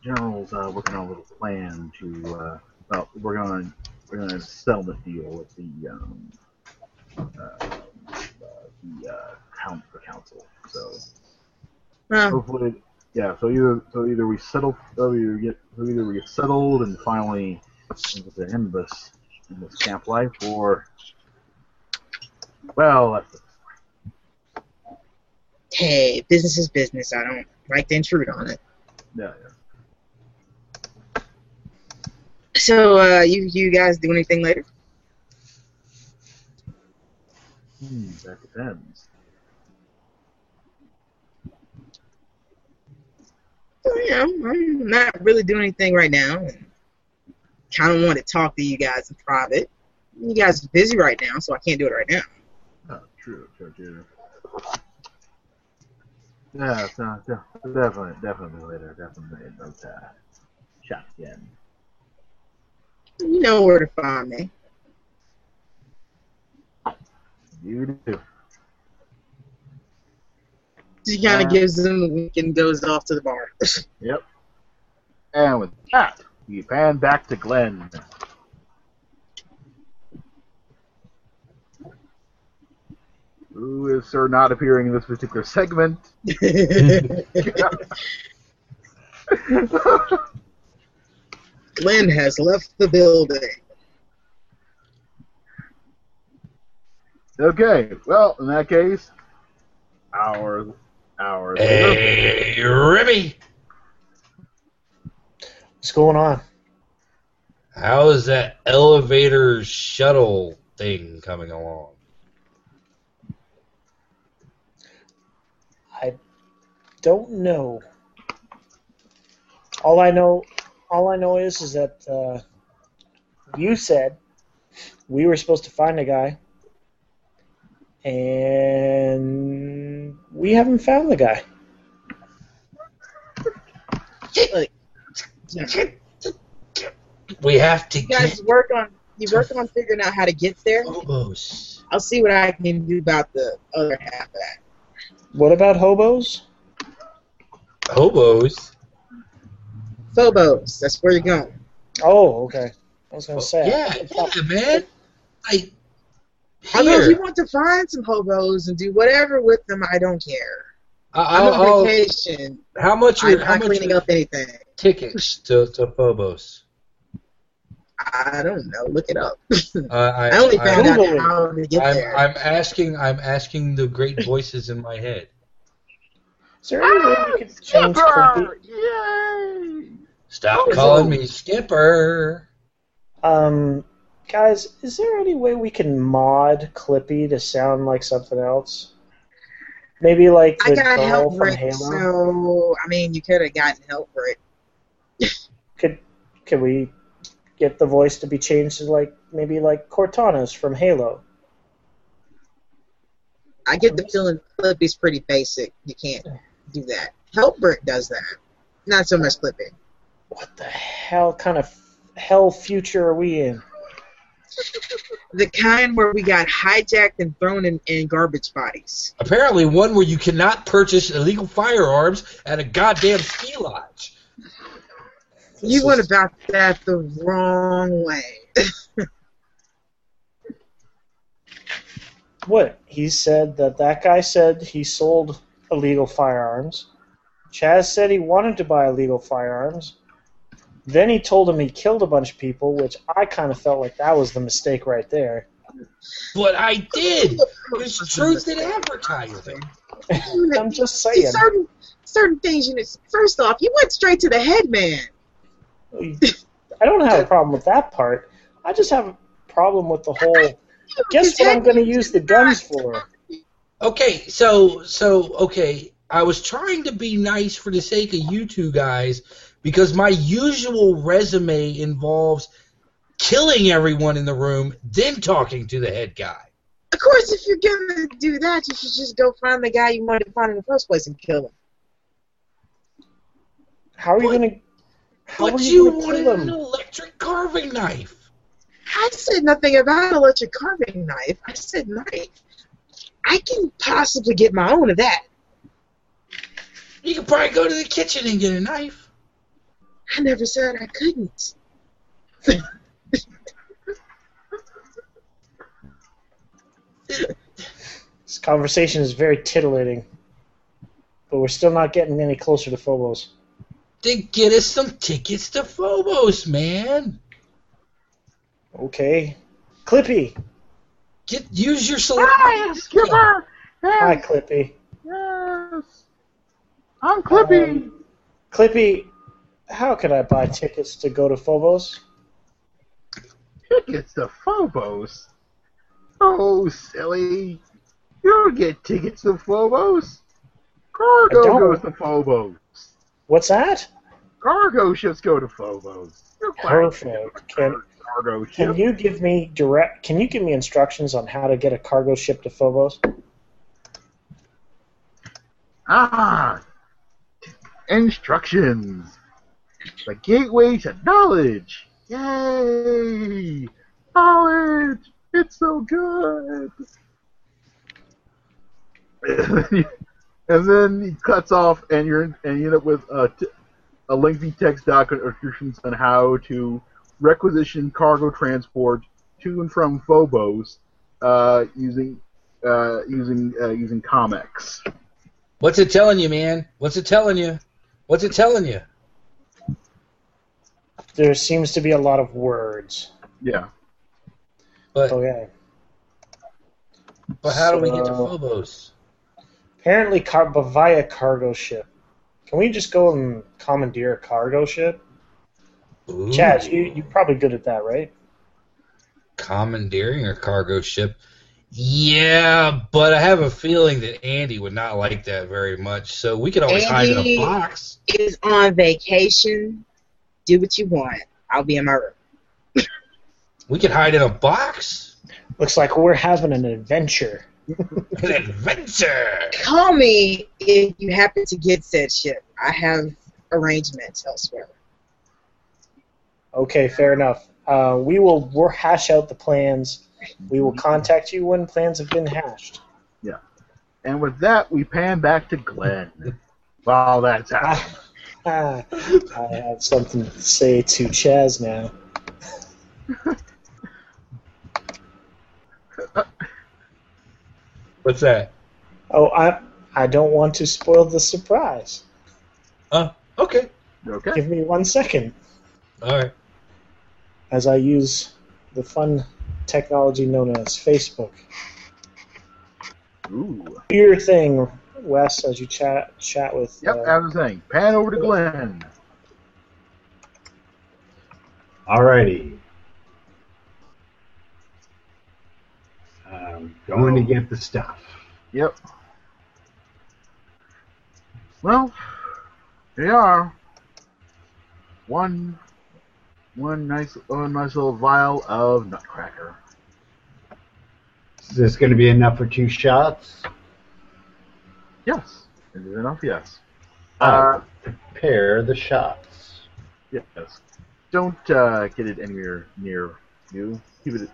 General's uh, working on a little plan to. Uh, well, we're gonna we're gonna settle the deal with the um, uh, uh, the uh, count the council. So Huh. hopefully, yeah. So either so either we settle, so either get so either we get settled and finally end this in this camp life, or well, that's Hey, business is business. I don't like to intrude on it. yeah, yeah. So, uh, you you guys do anything later? Hmm, that depends. So, you know, I'm not really doing anything right now. I kind of want to talk to you guys in private. You guys are busy right now, so I can't do it right now. Oh, true, true, true. Yeah, so, de- definitely, definitely later, definitely about uh, chat again. You know where to find me. You do. She kind of gives them a wink and goes off to the bar. Yep. And with that, we pan back to Glenn. Who is Sir not appearing in this particular segment? Glenn has left the building. okay, well, in that case, hours, hours later. Hey, Ribby! What's going on? How is that elevator shuttle thing coming along? I don't know. All I know, all I know is, is that uh, you said we were supposed to find a guy, and we haven't found the guy. We have to you guys get work on you work on figuring out how to get there. Phobos. I'll see what I can do about the other half of that. What about hobos? Hobos? Phobos, that's where you're going. Oh, okay. I was gonna say. Yeah, yeah, man. Like, Although if you want to find some hobos and do whatever with them, I don't care. I- I'm I'll, on I'll, vacation. how much I'm how not much cleaning are up anything. tickets to, to Phobos? I don't know. Look it up. Uh, I, I only found out how to get I'm, there. I'm asking. I'm asking the great voices in my head. Is there any way we could change Clippy? Yay! Stop calling me Skipper. Um, guys, is there any way we can mod Clippy to sound like something else? Maybe like I the got girl help for from it, Halo. so I mean, you could have gotten help for it. Could could we get the voice to be changed to like maybe like Cortana's from Halo? I get the feeling Clippy's pretty basic. You can't do that. Helpbert does that. Not so much Clippy. What the hell kind of hell future are we in? The kind where we got hijacked and thrown in, in garbage bodies. Apparently, one where you cannot purchase illegal firearms at a goddamn ski lodge. You This went is- about that the wrong way. What? He said that that guy said he sold illegal firearms. Chaz said he wanted to buy illegal firearms. Then he told him he killed a bunch of people, which I kind of felt like that was the mistake right there. But I did. It's truth in advertising. I'm just See, saying. certain certain things. You know, first off, you went straight to the head man. I don't have a problem with that part. I just have a problem with the whole. Guess what I'm going to use the guns for? Okay, so so okay, I was trying to be nice for the sake of you two guys because my usual resume involves killing everyone in the room, then talking to the head guy. Of course, if you're gonna do that, you should just go find the guy you wanted to find in the first place and kill him. How are you What? going to? How But are you you going to wanted kill an him? electric carving knife. I said nothing about an electric carving knife. I said knife. I can possibly get my own of that. You could probably go to the kitchen and get a knife. I never said I couldn't. This conversation is very titillating, but we're still not getting any closer to Phobos. Then get us some tickets to Phobos, man. Okay, Clippy. Get use your celebrity. Hi, Skipper. Hi, Yes, Clippy. yes. I'm Clippy. Um, Clippy, how can I buy tickets to go to Phobos? tickets to Phobos. Oh, silly. You don't get tickets to Phobos. Cargo don't. goes to Phobos. What's that? Cargo ships go to Phobos. You're. Perfect. Can Cargo can you give me direct? Can you give me instructions on how to get a cargo ship to Phobos? Ah, instructions. The gateway to knowledge. Yay! Knowledge. It's so good. and then he cuts off, and you're and you end up with a, t- a lengthy text document instructions on how to requisition cargo transport to and from Phobos uh, using uh, using uh, using Comex. What's it telling you, man? What's it telling you? What's it telling you? There seems to be a lot of words. Yeah. But Okay. but how do we get to Phobos? Apparently, car- but via cargo ship. Can we just go and commandeer a cargo ship? Ooh, Chaz, you you're probably good at that, right? commandeering a cargo ship. Yeah, but I have a feeling that Andy would not like that very much. So we could always hide in a box. Is on vacation. Do what you want. I'll be in my room. We could hide in a box. Looks like we're having an adventure. An adventure. Call me if you happen to get said ship. I have arrangements elsewhere. Okay, fair enough. Uh, we will hash out the plans. We will contact you when plans have been hashed. Yeah. And with that, we pan back to Glenn. While that's happening. Ah, I have something to say to Chaz now. What's that? Oh, I I don't want to spoil the surprise. Okay. Okay. Give me one second All right. As I use the fun technology known as Facebook. Ooh. Your thing, Wes, as you chat chat with. Yep, uh, I was saying. Pan over to Glenn. Alrighty. Um, going to get the stuff. Yep. Well, here you are. One, one nice, one nice little vial of Nutcracker. Is this going to be enough for two shots? Yes, is it enough? Yes. I Uh, prepare the shots. yes. Don't uh, get it anywhere near you. Keep it,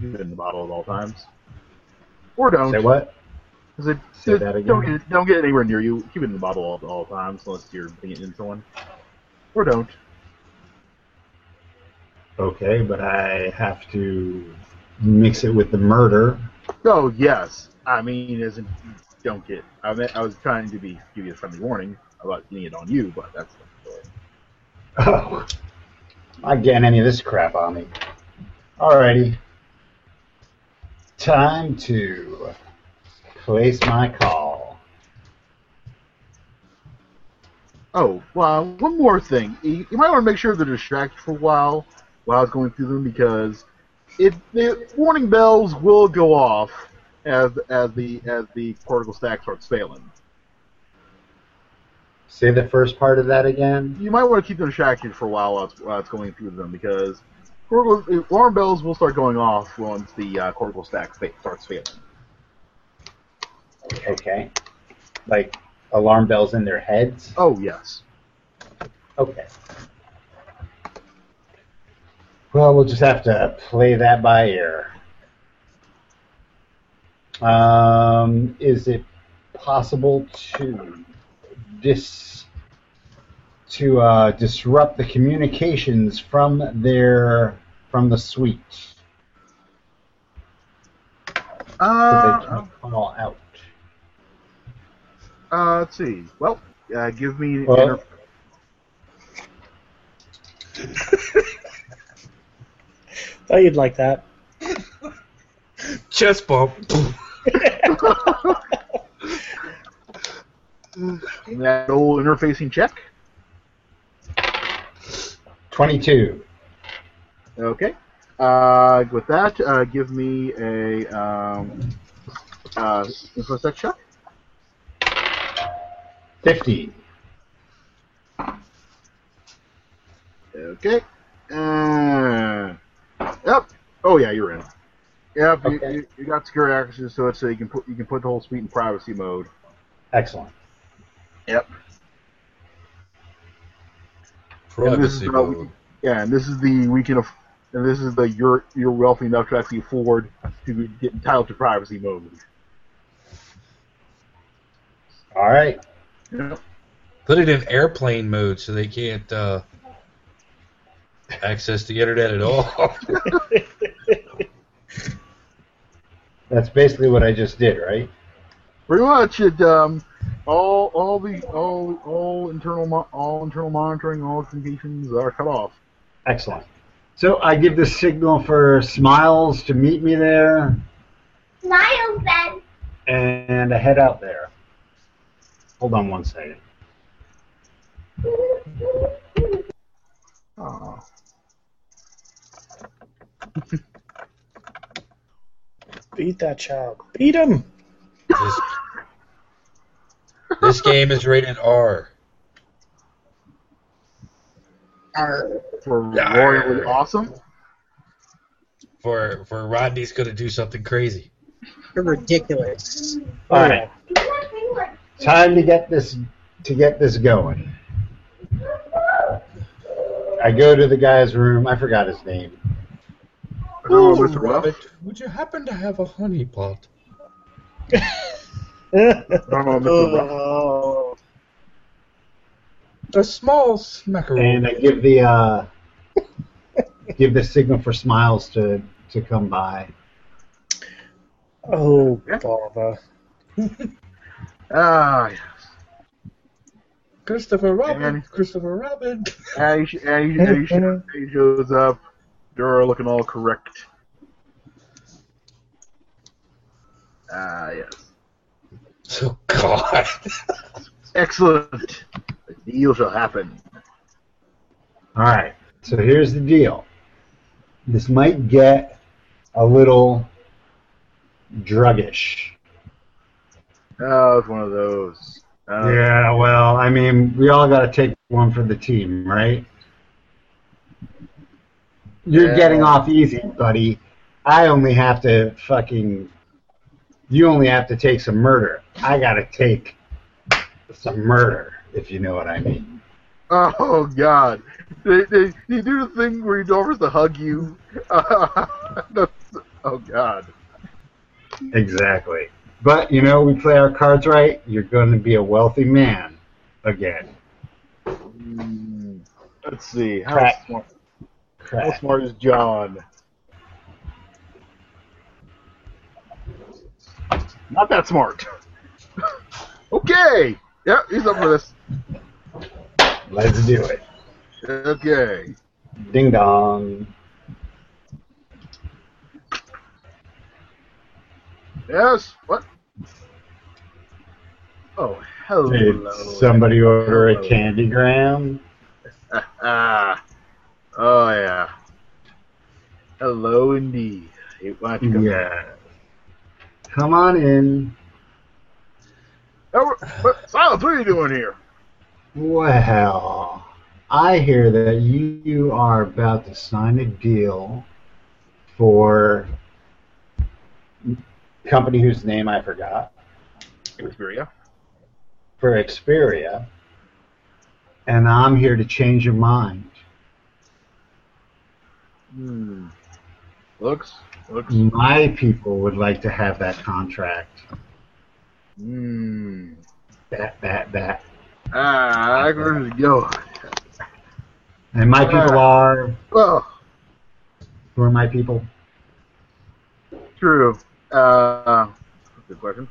keep it in the bottle at all times. Or don't. Say what? it, Say it- that again. Don't get, it, don't get it anywhere near you. Keep it in the bottle at all times, unless you're putting it in someone. Or don't. Okay, but I have to mix it with the murder. Oh yes, I mean, isn't don't get. I mean, I was trying to be give you a friendly warning about getting it on you, but that's. Oh, I getting any of this crap on me. Alrighty, time to place my call. Oh, well, one more thing. You might want to make sure they're distracted for a while while I was going through them because it the warning bells will go off as as the as the cortical stack starts failing. Say the first part of that again. You might want to keep them distracted for a while while it's, while it's going through them because cortical, alarm bells will start going off once the uh, cortical stack fa- starts failing. Okay. Like alarm bells in their heads. Oh yes. Okay. Well, we'll just have to play that by ear. Um, is it possible to dis to uh, disrupt the communications from their from the suite so Uh, they can call out? uh, let's see. Well, uh, give me. Well- inter- Thought you'd like that. Chest bump. that old interfacing check. Twenty-two. Okay. Uh, with that, uh, give me a um, uh, infosec check. Fifty. Okay. Uh, yep. Oh yeah, you're in. Yep. You, Okay. you, you got secure access to it, so you can put you can put the whole suite in privacy mode. Excellent. Yep. Privacy about- mode. Yeah, and this is the weekend of, and this is the you're you're wealthy enough to actually afford to get entitled to privacy mode. All right. Yep. Put it in airplane mode so they can't uh, access the internet at all. That's basically what I just did, right? Pretty much, it um, all all the all all internal mo- all internal monitoring, all communications are cut off. Excellent. So I give the signal for Smiles to meet me there, Smiles then. and I head out there. Hold on one second. Oh. Beat that child. Beat him. this, this game is rated R. R. For royally awesome. For for Rodney's gonna do something crazy. You're ridiculous. All right, time to get this to get this going. I go to the guy's room. I forgot his name. Oh, Mr. Ruff. would you happen to have a honey pot? I Mr. Ruff. Oh. A small smackeroo. and I give the uh, give the signal for Smiles to to come by. Oh, Yeah. bother. Ah, yes. Christopher Robin. And- Christopher Robin. And he, and he, and he, and he shows up. Dura looking all correct. Ah, yes. Oh God. Excellent. The deal shall happen. All right. So here's the deal. This might get a little druggish. Oh, it's one of those. Uh, Yeah, well, I mean, we all got to take one for the team, right? You're Yeah. getting off easy, buddy. I only have to fucking. You only have to take some murder. I got to take some murder, if you know what I mean. Oh God! They, they, they do the thing where he offers to hug you. That's- oh God! Exactly. But, you know, we play our cards right. You're going to be a wealthy man again. Hmm, let's see. How Crack. smart, how smart is John? Not that smart. okay. Yeah, he's up for this. Let's do it. Okay. Ding dong. Yes. What? Oh, hello. Did somebody order a candygram? Ah. oh, yeah. Hello, indeed. Why don't you come Yeah. Come on in. Oh, what, Silence, what are you doing here? Well, I hear that you are about to sign a deal for company whose name I forgot Experia. for Experia, and I'm here to change your mind. Hmm. Looks, looks. My people would like to have that contract. Hmm. That, that, that. Ah, does it go? And my people are. Oh, Who are my people? true. Uh, good question.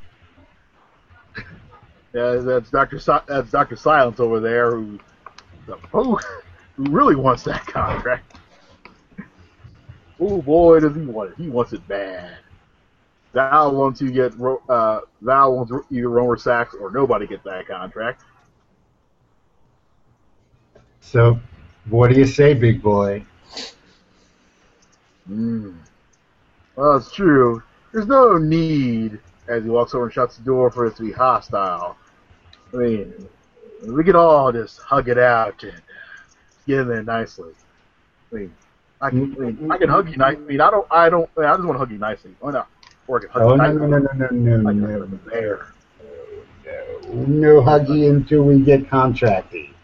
Yeah, that's Doctor. Si- that's Doctor Silence over there, who, who really wants that contract. Oh boy, does he want it? He wants it bad. Val wants you to get. Uh, Val wants either Romer Sachs or nobody get that contract. So, what do you say, big boy? Mm. Well, it's true. There's no need, as he walks over and shuts the door, for us to be hostile. I mean, we could all just hug it out and get in there nicely. I mean, I can, mm-hmm. I, mean, I can hug you nice. I mean, I don't, I don't, I just want to hug you nicely. Why not? Or I can hug Oh you no nicely. no no no no no can no there. no no huggy until we get contracting.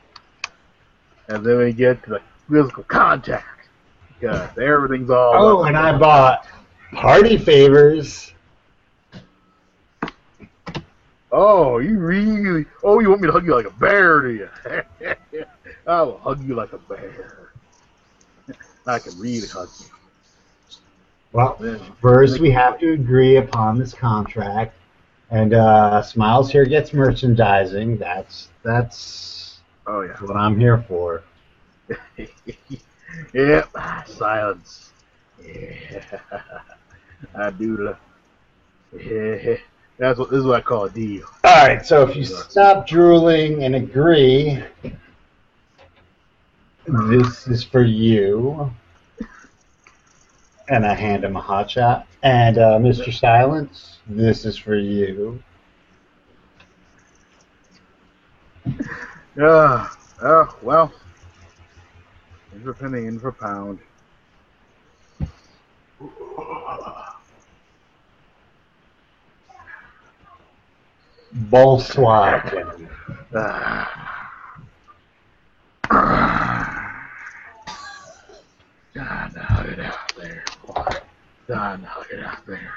And then we get to the physical contact. Because everything's all. Oh, and I bought party favors. Oh, you really? Oh, you want me to hug you like a bear, do you? I will hug you like a bear. I can you. Well, first we have to agree upon this contract, and uh, Smiles here gets merchandising. That's that's Oh yeah. what I'm here for. yep. Silence. Yeah. I do love. Yeah. That's what this is what I call a deal. All right, so if you stop drooling and agree, this is for you. And I hand him a hot shot. And uh, Mr. Silence, this is for you. Yeah. Oh well. In for penny, in for pound. Volkswagen. Time to hug it out there. boy. Time to hug it out there.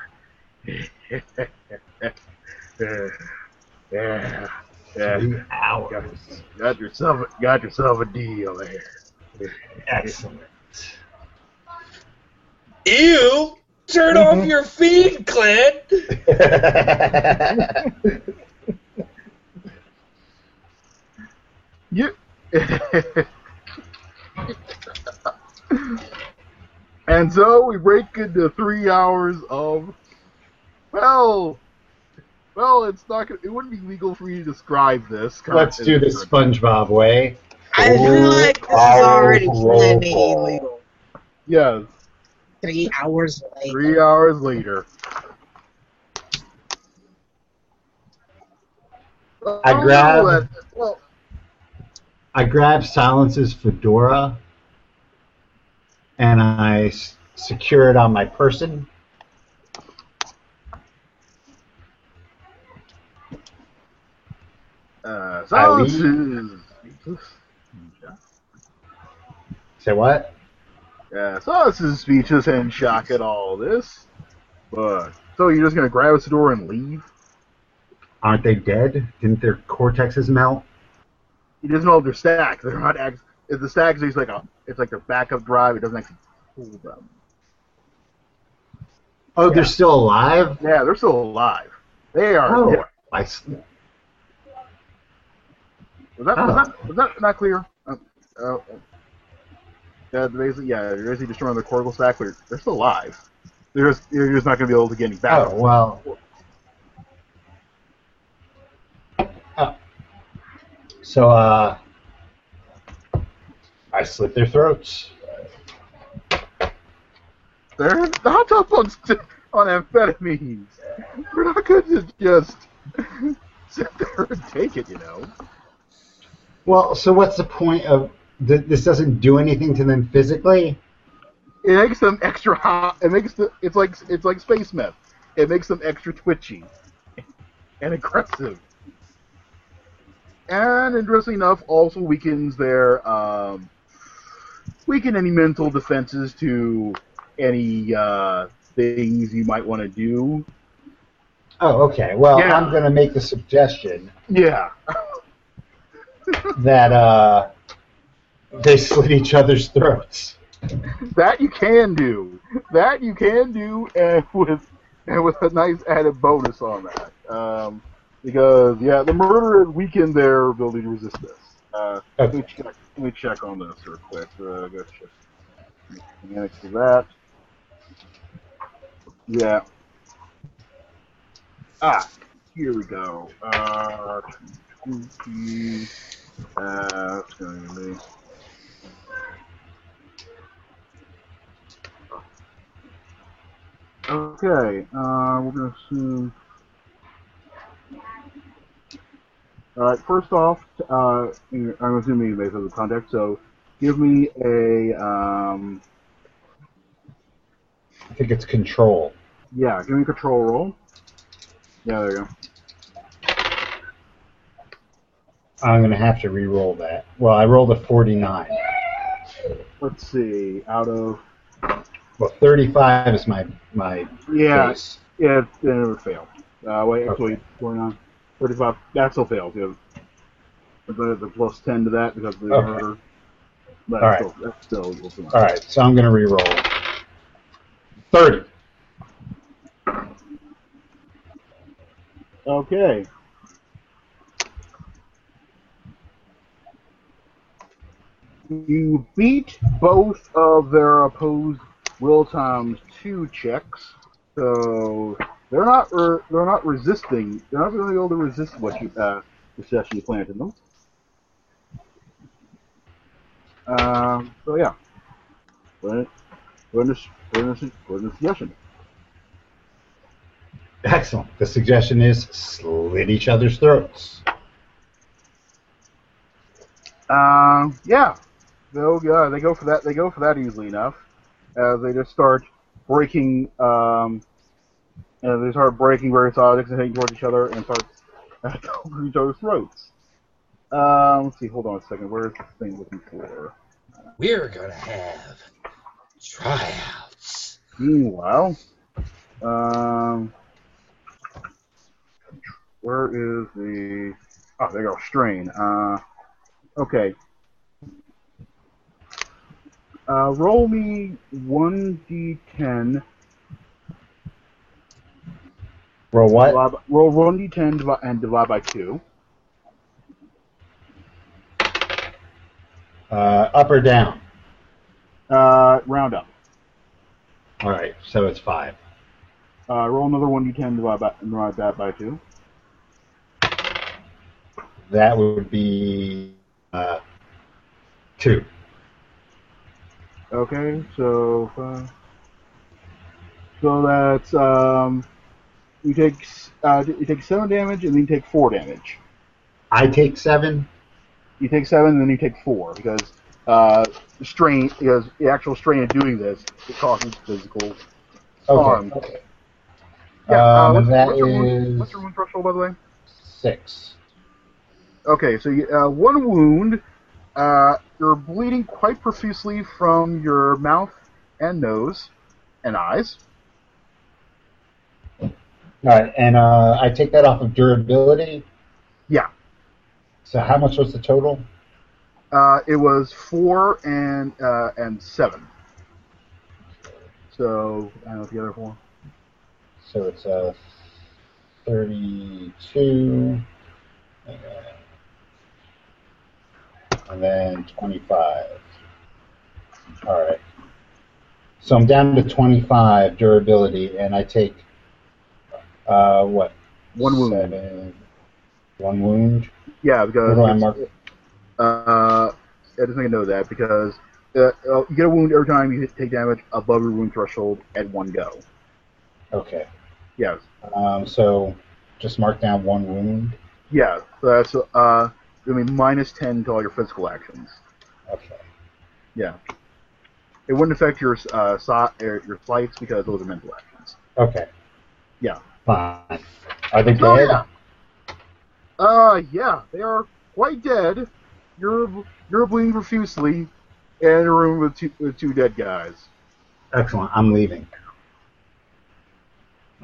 yeah. Yeah. Three hours. Got yourself got yourself a deal there. Excellent. Ew! Turn off your feed, Clint! You. and so we break into three hours of, well, well, it's not. Gonna, it wouldn't be legal for me to describe this. Let's do this SpongeBob way. I feel like this is already plenty call. illegal. Yeah, Three hours later. three hours later. I grab- Well, I grab Silence's fedora and I s- secure it on my person. uh, I silence leave. is. Say what? Yeah, silence is speechless and shock at all this. But so you're just gonna grab his door and leave? Aren't they dead? Didn't their cortexes melt? He doesn't know if they're stacked. They're not. Act- if the stacks is like a, it's like their backup drive. It doesn't actually pull them. Oh, they're still alive? Yeah, they're still alive. They are. Oh, dead. I s- Was that, Oh. was that was that not clear? Uh, uh, yeah, basically, yeah, they're basically destroying the cortical stack, but they're still alive. They're just, you're just not going to be able to get any oh backup. well. So, uh, I slit their throats. They're not up on st- on amphetamines. We're not going to just sit there and take it, you know. Well, so what's the point of th- this? Doesn't do anything to them physically. It makes them extra hot. It makes the it's like it's like space meth. It makes them extra twitchy and aggressive. And interesting enough, also weakens their um, weaken any mental defenses to any uh, things you might want to do. Oh, okay. Well, Yeah. I'm going to make the suggestion Yeah. that uh, they slit each other's throats. That you can do. That you can do, and with and with a nice added bonus on that. Um, because yeah, the murder weakened their ability to resist this. Uh, Okay. Let me check on this real quick. Uh, gotta check mechanics of that. Yeah. Ah, here we go. Uh, it's gonna be. Okay, uh, we're gonna assume. Alright, first off, uh, I'm assuming based on the context, so give me a, um, I think it's control. yeah, give me a control roll. Yeah, there you go. I'm going to have to re-roll that. Well, I rolled a 49. Let's see, out of, Well, 35 is my my yeah, base. yeah, it, never failed. fail. Uh, wait, actually, Okay. 49, 35, that still fails. You have the, the plus 10 to that because of the Okay. murder. But All right. still, that's still equal to All right, so I'm going to re-roll. 30. Okay. You beat both of their opposed will times two checks, so they're not re- they're not resisting. They're not going to be able to resist what you uh, the session you planted them. Um, so yeah, go ahead, go ahead, and- go ahead, and- go ahead and suggestion. Excellent. The suggestion is slit each other's throats. Um, yeah, they'll uh, they go for that. They go for that easily enough. As they just start breaking, um, and they start breaking various objects and heading towards each other and start going each other's throats. Um, let's see. Hold on a second. Where's the thing looking for? We're gonna have tryouts. Meanwhile, um, where is the? Oh, there you go. Strain. Uh, okay. Uh, roll me one d10. Roll what? By- roll one d10 and divide by two. Uh, up or down? Uh, round up. All right, so it's five. Uh, roll another one d10 divide by divide that by two. That would be uh, two. Okay, so uh, so that's um, you take uh, you take seven damage and then you take four damage. I take seven. You take seven and then you take four because uh, the strain because the actual strain of doing this it causes physical harm. Okay. Yeah, uh, Um, what's, that what's, your wound, what's your wound threshold by the way? Six. Okay, so you, uh, one wound. Uh, you're bleeding quite profusely from your mouth and nose and eyes. All right, and uh, I take that off of durability. Yeah. So how much was the total? Uh, it was four and uh, and seven. So I don't know the other four. So it's uh, 32. uh, And then 25. All right. So I'm down to 25 durability, and I take uh, what? One wound. Seven. One wound. Yeah, because do I mark it? uh, I just make a note of that because uh, uh, you get a wound every time you hit, take damage above your wound threshold at one go. Okay. Yes. Um, so just mark down one wound. Yeah. So that's uh, I mean minus ten to all your physical actions. Okay. Yeah. It wouldn't affect your uh, so- your flights because those are mental actions. Okay. Yeah. Fine. Are they dead? Oh yeah. Uh, yeah, they are quite dead. You're you're bleeding profusely, in a room with two with two dead guys. Excellent. I'm leaving.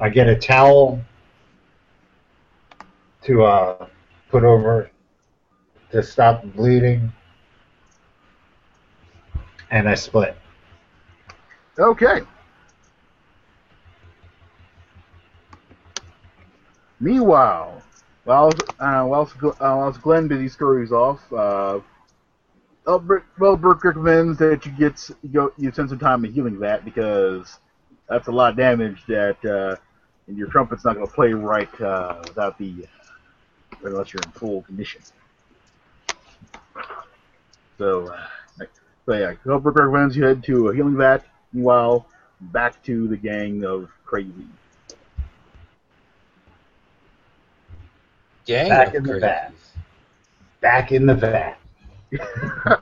I get a towel to uh, put over to stop bleeding, and I split. Okay. Meanwhile, while uh, whilst, uh, Glenn busy scurries off, uh, well, recommends that you get you go you spend some time in healing that because that's a lot of damage that uh, and your trumpet's not going to play right uh, without the unless you're in full condition. So, uh, so yeah, Burke recommends you head to a healing vat. Meanwhile, back to the gang of crazy. Gang Back of in the crazies. vat. Back in the vat.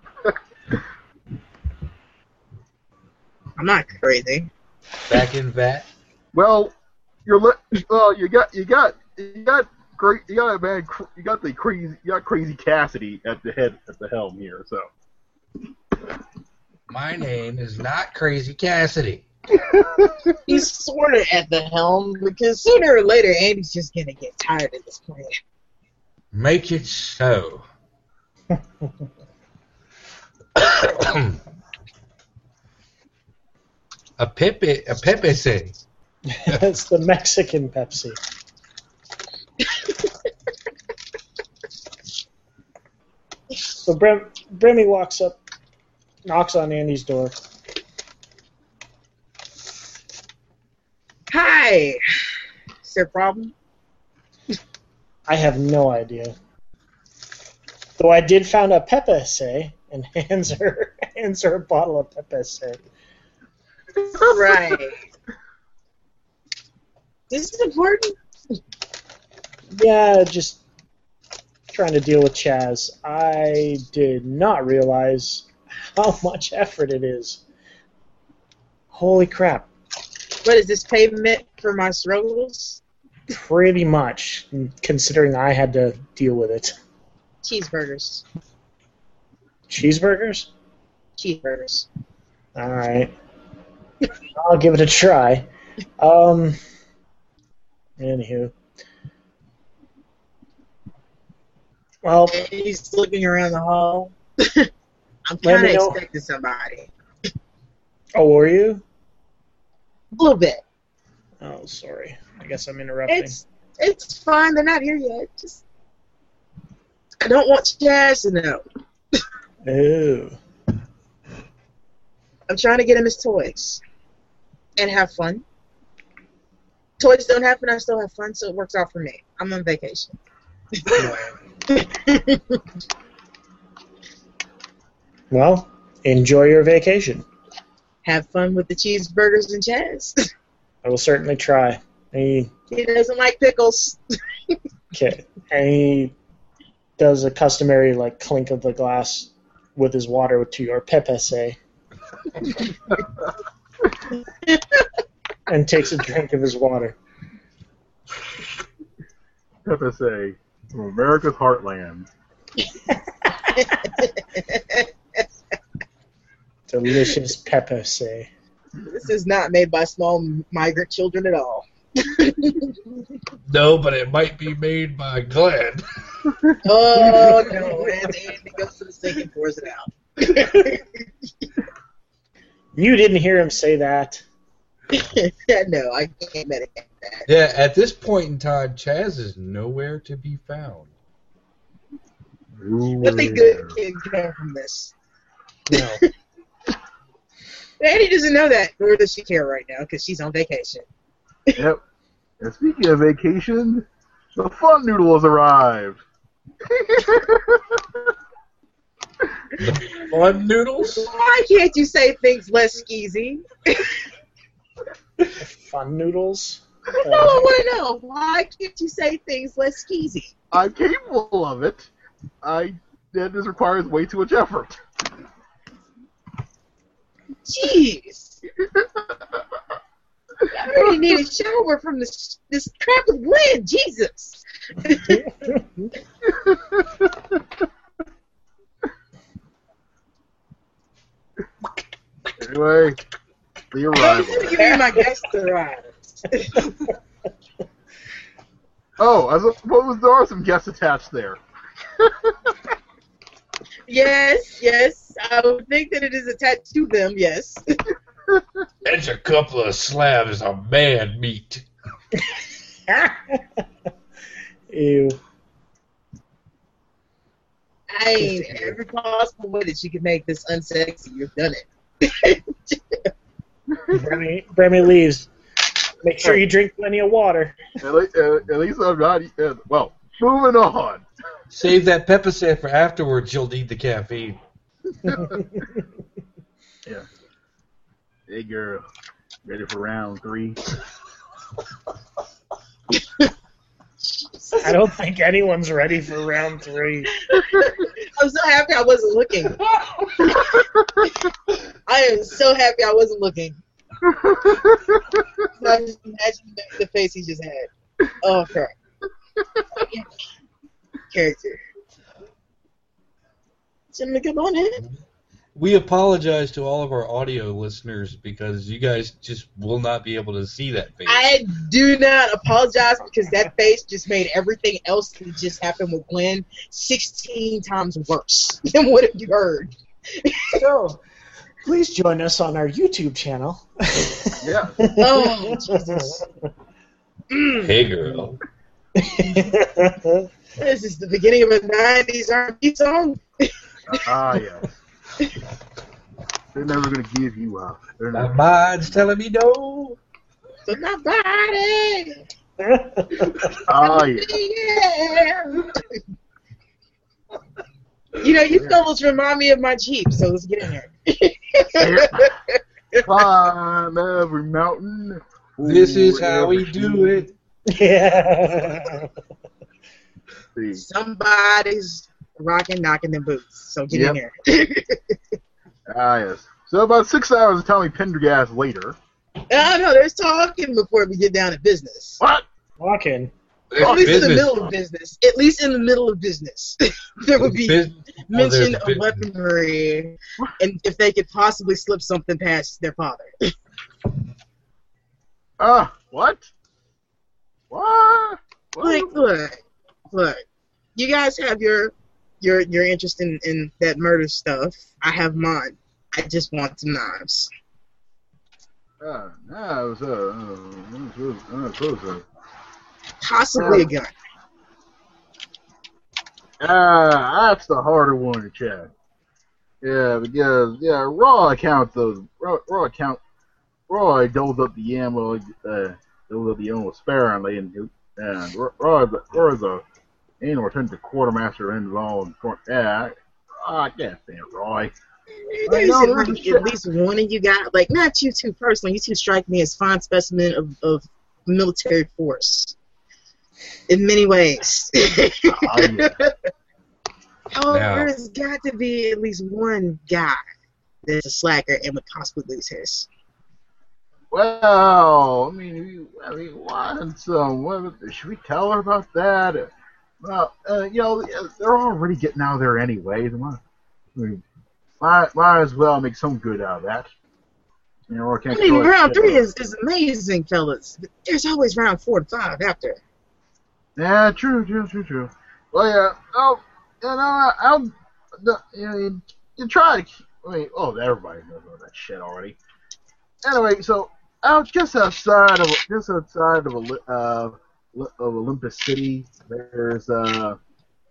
I'm not crazy. Back in the vat. Well, you're li- well, you got you got you got great you got a man cr- you got the crazy you got crazy Cassidy at the head at the helm here. So My name is not Crazy Cassidy. He's sort of at the helm because sooner or later Andy's just gonna get tired of this plan. Make it so. a Pepe, a Pepe say. it's the Mexican Pepsi. so Brim, Brimmy walks up, knocks on Andy's door. Hi. Is there a problem? I have no idea. Though I did found a Pepe say and hands her hands her a bottle of Pepe say. Right. This is important. Yeah, just trying to deal with Chaz. I did not realize how much effort it is. Holy crap. What is this payment for my struggles? Pretty much, considering I had to deal with it. Cheeseburgers. Cheeseburgers? Cheeseburgers. Alright. I'll give it a try. Um, anywho. Well, he's looking around the hall. I'm kind of expecting somebody. oh, were you? A little bit. Oh, sorry. I guess I'm interrupting. It's it's fine. They're not here yet. Just I don't want Chaz to know. Ooh. I'm trying to get him his toys and have fun. Toys don't happen. I still have fun, so it works out for me. I'm on vacation. Well, enjoy your vacation. have fun with the cheeseburgers and Chaz. I will certainly try. He, he doesn't like pickles. okay. And he does a customary like clink of the glass with his water to your Pepe say. and takes a drink of his water. FSA from America's heartland. Delicious Pepe say. This is not made by small migrant children at all. No, but it might be made by Glenn. Oh no! And Andy goes to the sink and pours it out. You didn't hear him say that. no, I can't medicate that. Yeah, at this point in time, Chaz is nowhere to be found. Nothing good can come from this. No. Andy doesn't know that, nor does she care right now because she's on vacation. Yep. And speaking of vacation, the fun noodle has arrived. The fun noodles? Why can't you say things less skeezy? Fun noodles. No, I want to know. Why can't you say things less skeezy? I'm capable of it. I that just requires way too much effort. Jeez. I really need a shower from this this crap with Glenn. Jesus. Anyway, the I'm arrival. give you my guest arrives. Oh, I suppose there are some guests attached there. yes, yes. I would think that it is attached to them. Yes. That's a couple of slabs of man meat. Ew. I mean, every possible way that you can make this unsexy, you've done it. Bremy, Bremy leaves. Make sure you drink plenty of water. At, le- uh, at least I'm not. Uh, well, moving on. Save that pepper for afterwards. You'll need the caffeine. Yeah. Hey, girl. Ready for round three? I don't think anyone's ready for round three. I'm so happy I wasn't looking. I am so happy I wasn't looking. I just imagine the, the face he just had. Oh crap. Character. Gentlemen, come on in. We apologize to all of our audio listeners because you guys just will not be able to see that face. I do not apologize because that face just made everything else that just happened with Glenn 16 times worse than what you heard. So, please join us on our YouTube channel. Yeah. Oh, Jesus. Mm, Hey, girl. this is the beginning of a 90s R&B song. Ah, yes. They're never gonna give you up. They're My mind's telling me no. But my body, Ah, yes. yeah. You know, you fellas remind me of my Jeep, so let's get in here. Climb every mountain. This is how we do it. yeah. sea. Somebody's rocking, knocking them boots, so get in Yep. here. Ah, yes. So about six hours of Tommy Pendergrass later. Oh no, there's talking before we get down to business. What? Walking. At least in the middle of business. At least in the middle of business, there would be Bus- mention there's of bus- weaponry, and if they could possibly slip something past their father. Ah, what? What? What? Like, look, look, you guys have your your your interest in in that murder stuff. I have mine. I just want some knives. Uh, it was, uh, uh, it uh, it was, uh, Possibly a gun. Ah, that's the harder one to check. Yeah, because yeah, raw account though. Raw, raw account. Roy doled up the ammo. Uh, doled up the ammo sparingly, and and Roy, Roy is a anal returned to quartermaster involved. Yeah, I, I can't stand Roy. There's know, like at shit- least one of you guys, like not you two personally. You two strike me as fine specimen of, of military force in many ways. oh, yeah. However, Now- there's got to be at least one guy that's a slacker and would possibly lose his. Well, I mean, we, I mean, what? So, what, should we tell her about that? Uh, Well, uh, you know, they're already getting out of there anyway. Might, I mean, as well make some good out of that. You know, or I can't mean, round three is, is amazing, fellas. There's always round four and five after. Yeah, true, true, true, true. Well, yeah, oh, you know, I- I'll, the, you know, you, you try to, I mean, oh, everybody knows all that shit already. Anyway, so out just outside of just outside of a uh, of Olympus City, there's uh,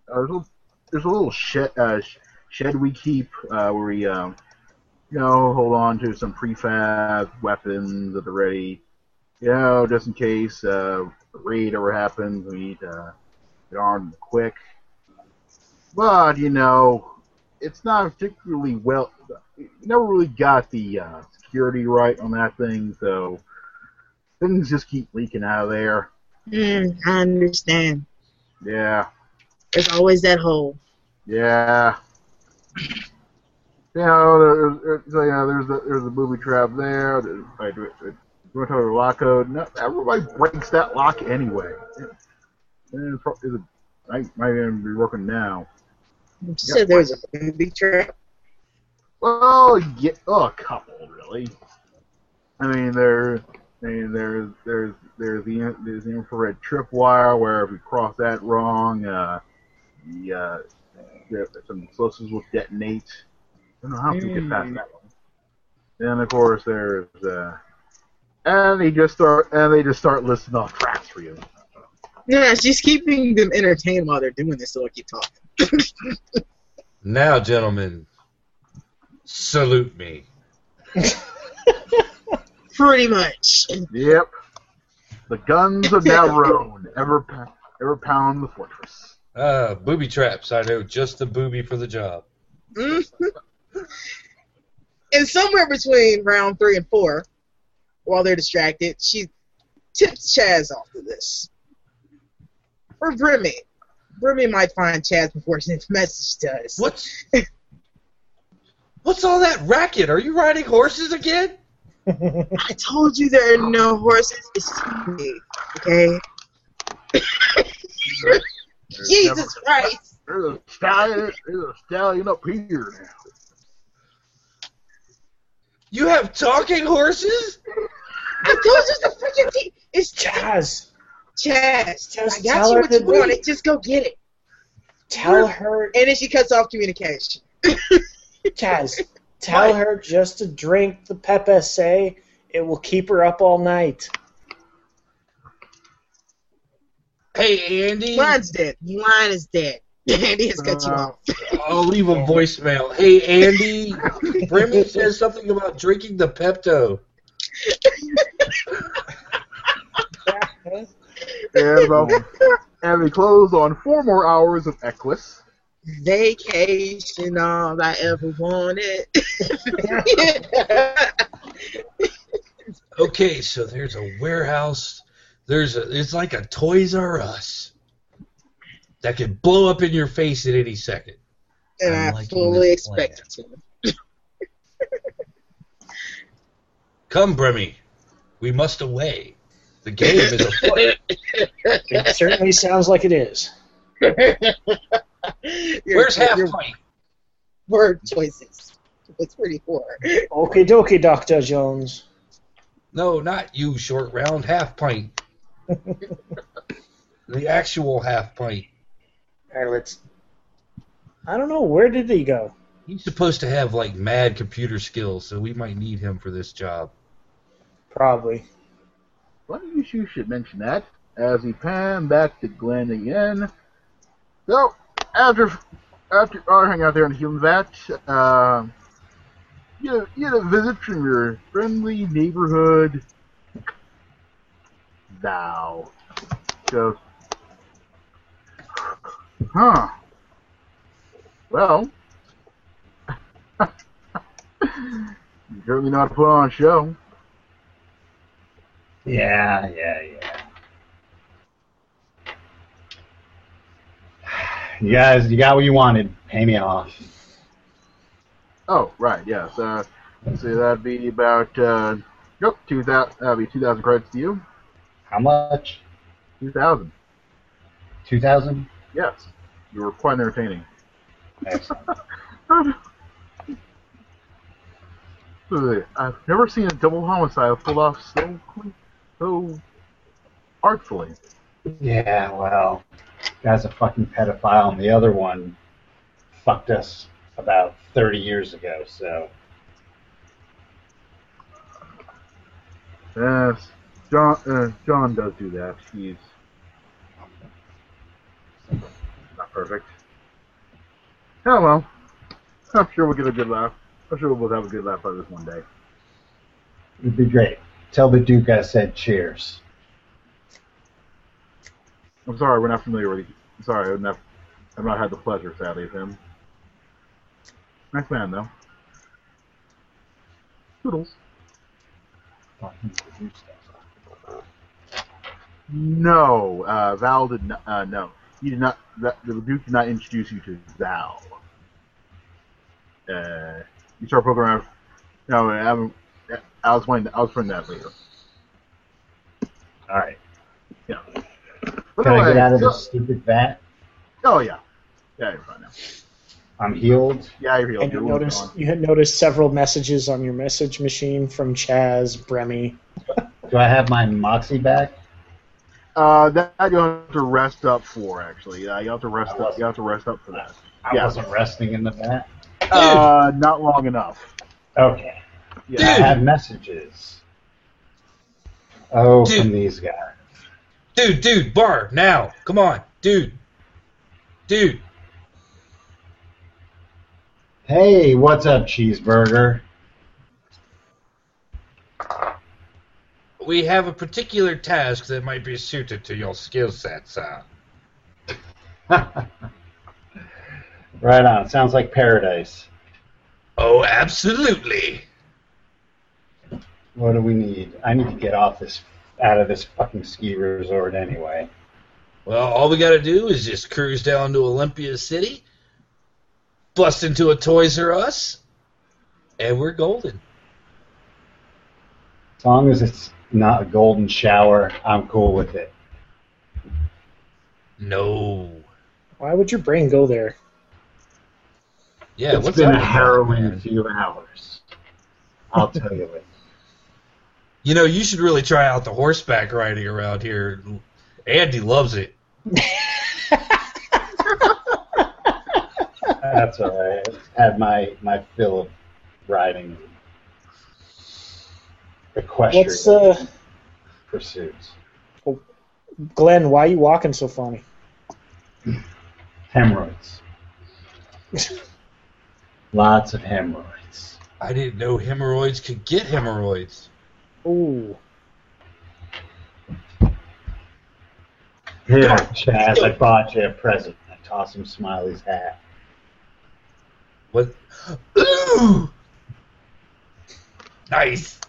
there's a, there's a little shed uh, shed we keep uh, where we um, you know, hold on to some prefab weapons at the ready, you know, just in case uh, a raid ever happens. We need uh, get armed quick. but you know, it's not particularly well. Never really got the uh, security right on that thing, so things just keep leaking out of there. Mm, I understand. Yeah, There's always that hole. yeah. You know, there's, there's, so, yeah, there's a, there's a booby trap there. There's, like, there's a lock code. No, everybody breaks that lock anyway. And it's, pro- it's, might, might even be working now. You said there was a booby trap. Well, yeah, oh, a couple really. I mean, there, I mean, there's there's there's the there's the infrared tripwire where if you cross that wrong, uh, the uh, there, some explosives will detonate. I don't know how to get past that one. Then of course there's uh, and they just start and they just start listing off traps for you. Yeah, she's keeping them entertained while they're doing this, so I keep talking. Now, gentlemen, salute me. Pretty much. Yep, the guns of Navarone ever ever pound the fortress. Ah, booby traps. I know just the booby for the job. Mhm. and somewhere between round three and four, while they're distracted, she tips Chaz off to this. Or Brimmy. Brimmy might find Chaz before his message does. What's What's all that racket? Are you riding horses again? I told you there are no horses. It's me, okay? There's Jesus never- Christ! There's a stallion. There's a stallion up here now. You have talking horses? I told you it's the freaking team. It's Chaz. Chaz, Chaz. Just I tell got you her what you to wanted. Just go get it. tell her, And then she cuts off communication. Chaz, tell What? her just to drink the Pepe Say. It will keep her up all night. Hey, Andy. Line's dead. Line is dead. Andy has cut you Uh, off. I'll leave a voicemail. Hey, Andy. Brimmy says something about drinking the Pepto. And about and we close on four more hours of Equus. Vacation, all I ever wanted. Okay, so there's a warehouse. There's a. It's like a Toys R Us that could blow up in your face at any second. and I'm I fully expect it to. Come, Brimmy. We must away. The game is afoot. It certainly sounds like it is. Your- Where's half your pint? word choices? It's pretty poor. Okie dokie, Dr. Jones. No, not you, short round half pint. the actual half pint. All right, let's. I don't know. Where did he go? He's supposed to have like mad computer skills, so we might need him for this job. Probably. Funny you you should mention that. As we pan back to Glenn again. So, after after our hang out there the human vat, uh, you you get a visit from your friendly neighborhood Thou. Goes, huh. Well, you certainly not put on a show. Yeah, yeah, yeah. You guys, you got what you wanted. Pay me off. Oh, right, yes. Uh, so that'd be about, uh, nope, 2000, that'd be 2,000 credits to you. How much? 2,000. Two thousand. Yes. You were quite entertaining. I've never seen a double homicide pulled off so so artfully. Yeah, well, guy's a fucking pedophile, and the other one fucked us about 30 years ago, so. Yes, John. Uh, John does do that. He's not perfect. Oh well. I'm sure we'll get a good laugh. I'm sure we'll both have a good laugh out of this one day. It'd be great. Tell the Duke I said cheers. I'm sorry, we're not familiar with. I'm sorry, we're not. I've not had the pleasure, sadly, of him. Nice man, though. Toodles. No, uh, Val did not. Uh, no, he did not. The Duke did not introduce you to Val. Uh, you start poking around. No, I haven't. I'll explain. I'll explain that later. All right. Yeah. But Can I get out of this stupid vat? Oh yeah, yeah, you're fine now. I'm healed. Yeah, you're healed. And you Your wound's noticed you had noticed several messages on your message machine from Chaz, Bremy. Do I have my moxie back? Uh, that you have to rest up for actually. Yeah, you have to rest I up. You have to rest up for that. I Yeah. wasn't resting in the vat. Uh, not long enough. Okay. Yeah, I have messages. Oh, Dude. from these guys. Dude, dude, bar, now. Come on. Dude. Dude. Hey, what's up, cheeseburger? We have a particular task that might be suited to your skill sets. Uh, right on. Sounds like paradise. oh, absolutely. What do we need? I need to get off this, out of this fucking ski resort anyway. Well, all we got to do is just cruise down to Olympia City, bust into a Toys R Us, and we're golden. As long as it's not a golden shower, I'm cool with it. No. Why would your brain go there? Yeah, it's what's been a harrowing few hours. I'll tell you it. You know, you should really try out the horseback riding around here. Andy loves it. That's all right. I've had my, my fill of riding equestrian What's uh, pursuits. Glenn? Why are you walking so funny? Hemorrhoids. Lots of hemorrhoids. I didn't know hemorrhoids could get hemorrhoids. Ooh, Here, Chaz, I bought you a present. I toss him Smiley's hat. What? Ooh! Nice.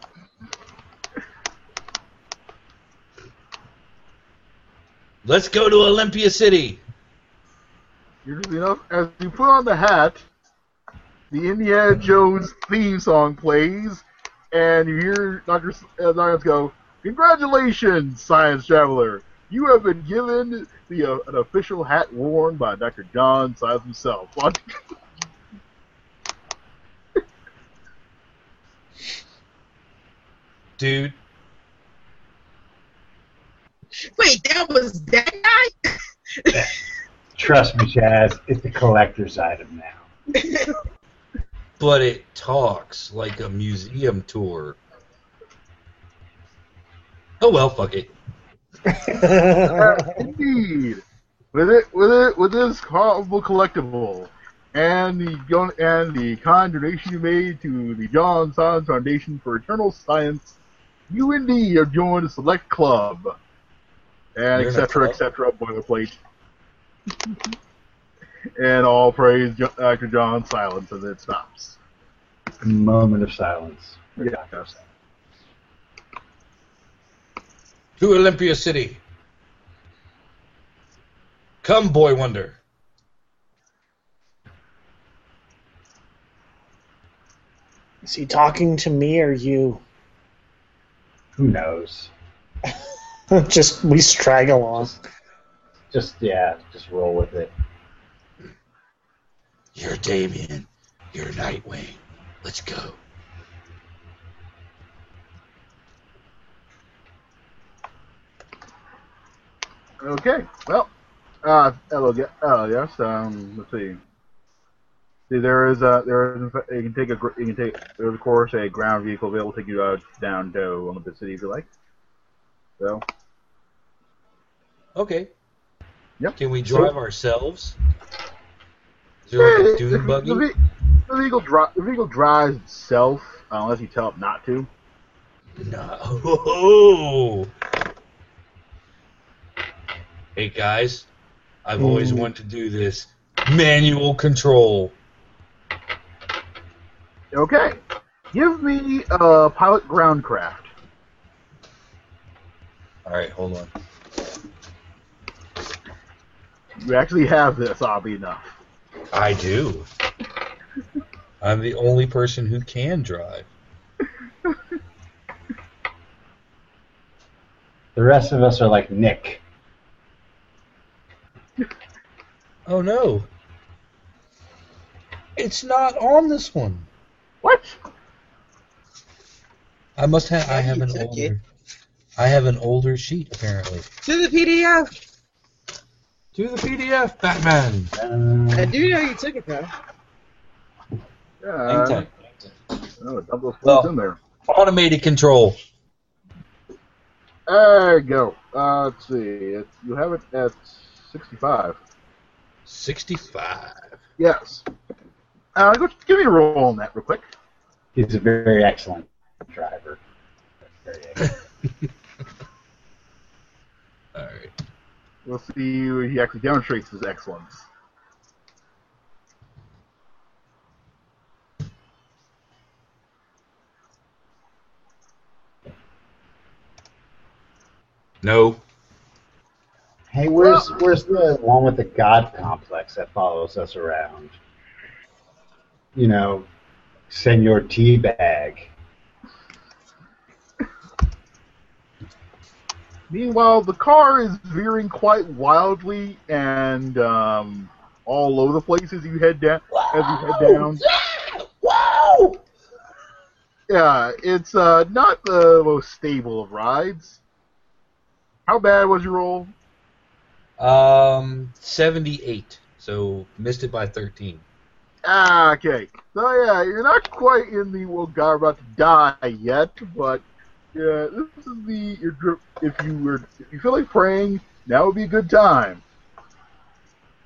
Let's go to Olympia City. You're you know, as you put on the hat, the Indiana Jones theme song plays, and you hear Dr. S- uh, Science go, "Congratulations, science traveler! You have been given the uh, an official hat worn by Dr. John Science himself." Dude, Wait, that was that guy? Trust me, Chaz, it's a collector's item now. but it talks like a museum tour. Oh well, fuck it. Indeed, with it, with it, with this horrible collectible, and the and the kind donation you made to the John Science Foundation for Eternal Science, you indeed have joined a select club, and You're in a etc. etc. Boilerplate, and all praise Jo- Dr. John Silence as it stops. A moment of silence. Yeah. To Olympia City. Come, boy wonder. Is he talking to me or you? Who knows? Just we straggle on. Just yeah, just roll with it. You're Damian. You're Nightwing. Let's go. Okay, well, uh, hello, uh, yes, um, let's see. See, there is a, there is, you can take a, you can take, there's of course a ground vehicle available to take you uh, down to Olympus City if you like. So, Okay. Yep. Can we drive ourselves? Is there like a dune the, buggy? the, the vehicle dri- the vehicle drives itself uh, unless you tell it not to. No. Hey guys, I've always Hmm. wanted to do this. Manual control. Okay. Give me uh, pilot groundcraft. All right, hold on. You actually have this, oddly enough. I do. I'm the only person who can drive. The rest of us are like Nick. Oh no. It's not on this one. What? I must have. I have an older. it. I have an older sheet apparently. To the PDF. To the PDF, Batman. I Uh, do know you took it though. Yeah. Hang Oh, dump those Well- in there. Automated control. There you go. Uh, let's see. It, you have it at 65. 65. Yes. Uh, go, give me a roll on that real quick. he's a very excellent driver. Very excellent. All right. We'll see where he actually demonstrates his excellence. No. Hey, where's where's the one with the God complex that follows us around? You know, Senor Teabag. Meanwhile, the car is veering quite wildly and um, all over the place as you head down. As you head down. Wow! Yeah, it's uh, not the most stable of rides. How bad was your roll? Um, 78. So missed it by 13. Ah, okay. So yeah, you're not quite in the well, God, about to die yet, but yeah, this is the your dri- if you were if you feel like praying, now would be a good time.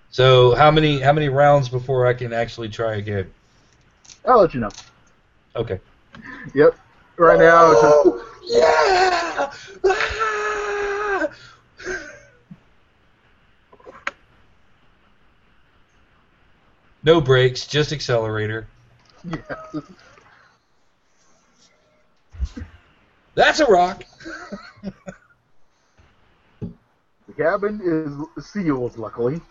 So how many how many rounds before I can actually try again? I'll let you know. Okay. Yep. Right now, it's just, Oh, yeah! Ah! No brakes, just accelerator. yeah, That's a rock. the cabin is sealed, luckily.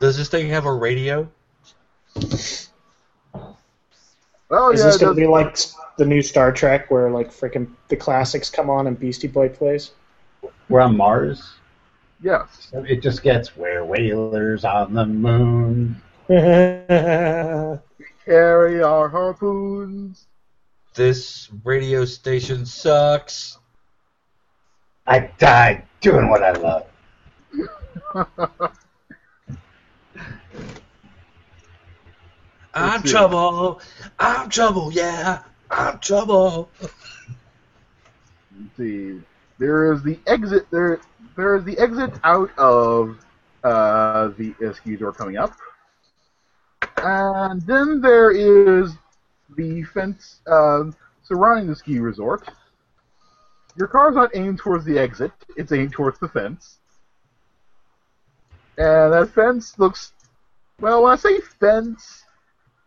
Does this thing have a radio? Oh Is yeah, this gonna be like the new Star Trek where like freaking the classics come on and Beastie Boy plays? We're on Mars. yes. So it just gets where whalers on the moon. Carry our harpoons. This radio station sucks. I died doing what I love. I'm trouble. I'm trouble. Yeah, I'm trouble. Let's see. There is the exit. There, there is the exit out of uh, the ski door coming up, and then there is the fence uh, surrounding the ski resort. Your car's not aimed towards the exit; it's aimed towards the fence, and that fence looks. Well, when I say fence,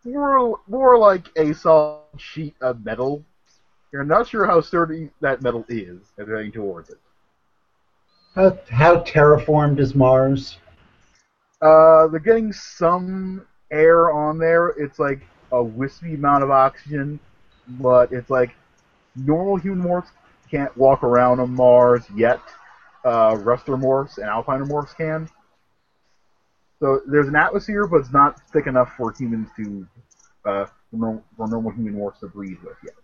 more more like a solid sheet of metal you're not sure how sturdy that metal is as you're heading towards it. How, how terraformed is Mars? Uh, they're getting some air on there. It's like a wispy amount of oxygen, but it's like normal human morphs can't walk around on Mars yet. Uh, Ruster morphs and Alpine morphs can. So there's an atmosphere, but it's not thick enough for humans to, uh, for, normal, human morphs to breathe with yet.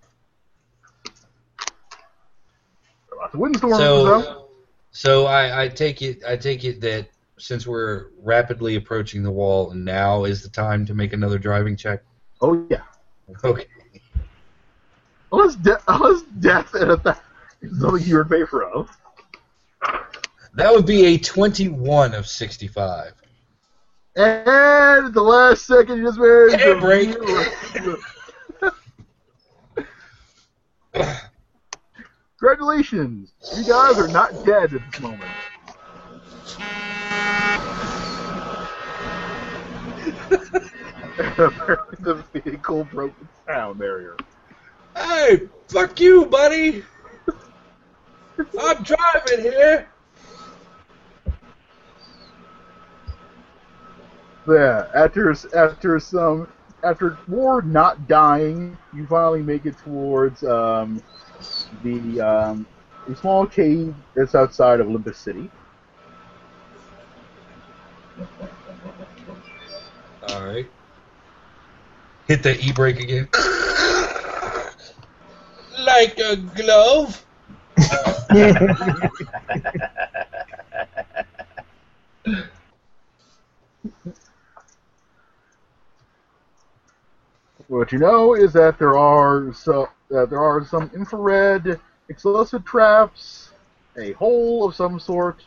Lots of windstorms, though. So, so I, I take it I take it that since we're rapidly approaching the wall, now is the time to make another driving check. Oh yeah. Okay. Unless, de- unless death and a th- something you're in favor of. That would be a 21 of 65. And at the last second, you just Air to brake. Congratulations! You guys are not dead at this moment. The vehicle broke the sound barrier. Hey, fuck you, buddy. I'm driving here. Yeah, after after some after more not dying, you finally make it towards um, the um, a small cave that's outside of Olympus City. All right. Hit the e brake again. like a glove. What you know is that there are so that there are some infrared explosive traps, a hole of some sort,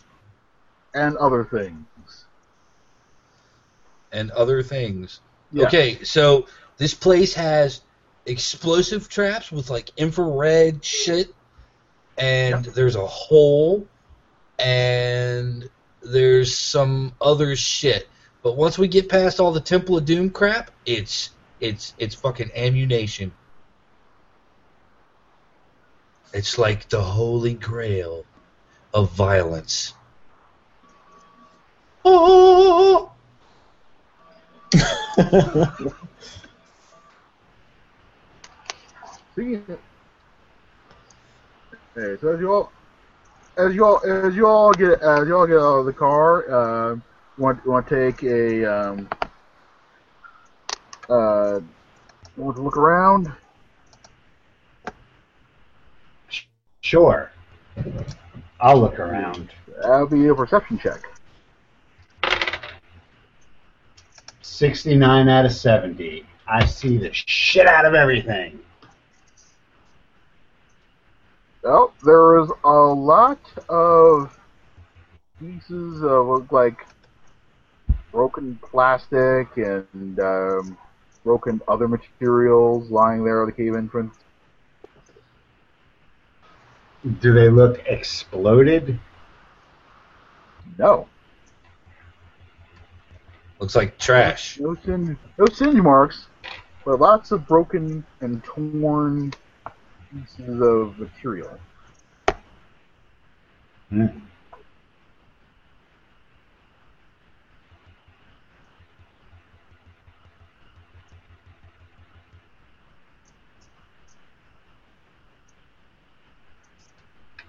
and other things. and other things. Yeah. Okay, so this place has explosive traps with like infrared shit, and there's a hole, and there's some other shit. But once we get past all the Temple of Doom crap, it's it's it's fucking ammunition. It's like the holy grail of violence. Oh! Speaking Okay, so as you all as you all as you all get as you all get out of the car, uh, want want to take a um, uh, want to look around. Sure. I'll look around. That'll be a perception check. 69 out of 70. I see the shit out of everything. Well, there is a lot of pieces of like broken plastic and um, broken other materials lying there at the cave entrance. Do they look exploded? No, Looks like trash. no singe, no singe marks, but lots of broken and torn pieces of material. Hmm.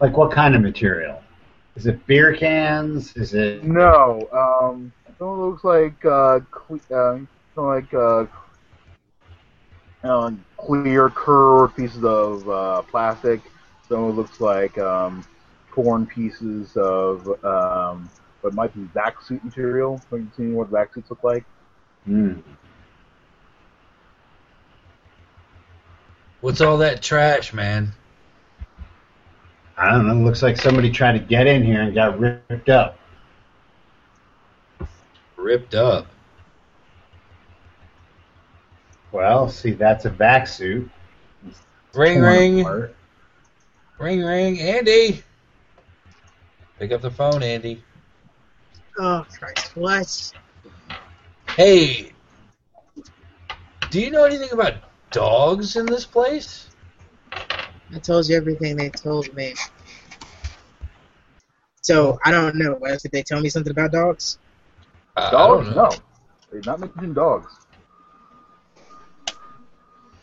Like what kind of material? Is it beer cans? Is it No, um, it looks like uh, cle- uh, like uh, uh, clear curved pieces of uh, plastic. Some of it looks like um, torn pieces of um, what might be vac suit material. Have you seen what vac suits look like? Hmm. What's all that trash, man? I don't know. Looks like somebody tried to get in here and got ripped up. Ripped up. Well, see, that's a vac suit. Ring, ring, apart. ring, ring. Andy, pick up the phone, Andy. Oh Christ! What? Hey, do you know anything about dogs in this place? I told you everything they told me. So I don't know. What else did they tell me something about dogs? I- I Dogs? don't know. No, they did not mention dogs.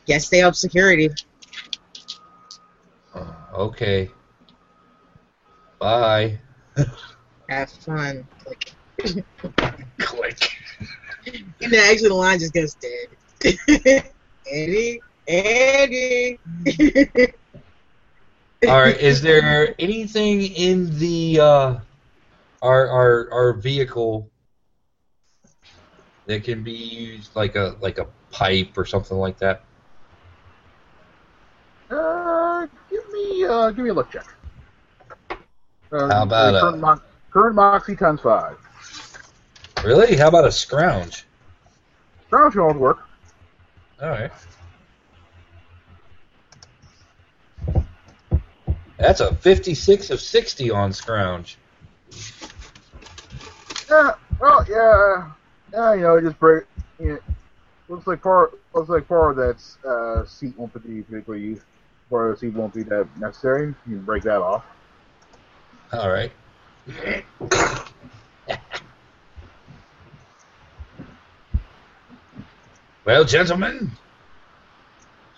Guess they help security. Oh, okay. Bye. Have fun. Like, Click. and then actually the line just goes dead. Eddie, Eddie. All right. Is there anything in the uh, our our our vehicle that can be used like a like a pipe or something like that? Uh, give me uh, give me a look check. Uh, How about, current, uh, mo- current moxie times five? Really? How about a scrounge? Scrounge always work. All right. That's a 56 of 60 on Scrounge. Yeah, well, yeah, yeah, you know, just break. You know, looks like part looks like part of that uh, seat won't be particularly used. Part of the seat won't be that necessary. You can break that off. All right. well, gentlemen,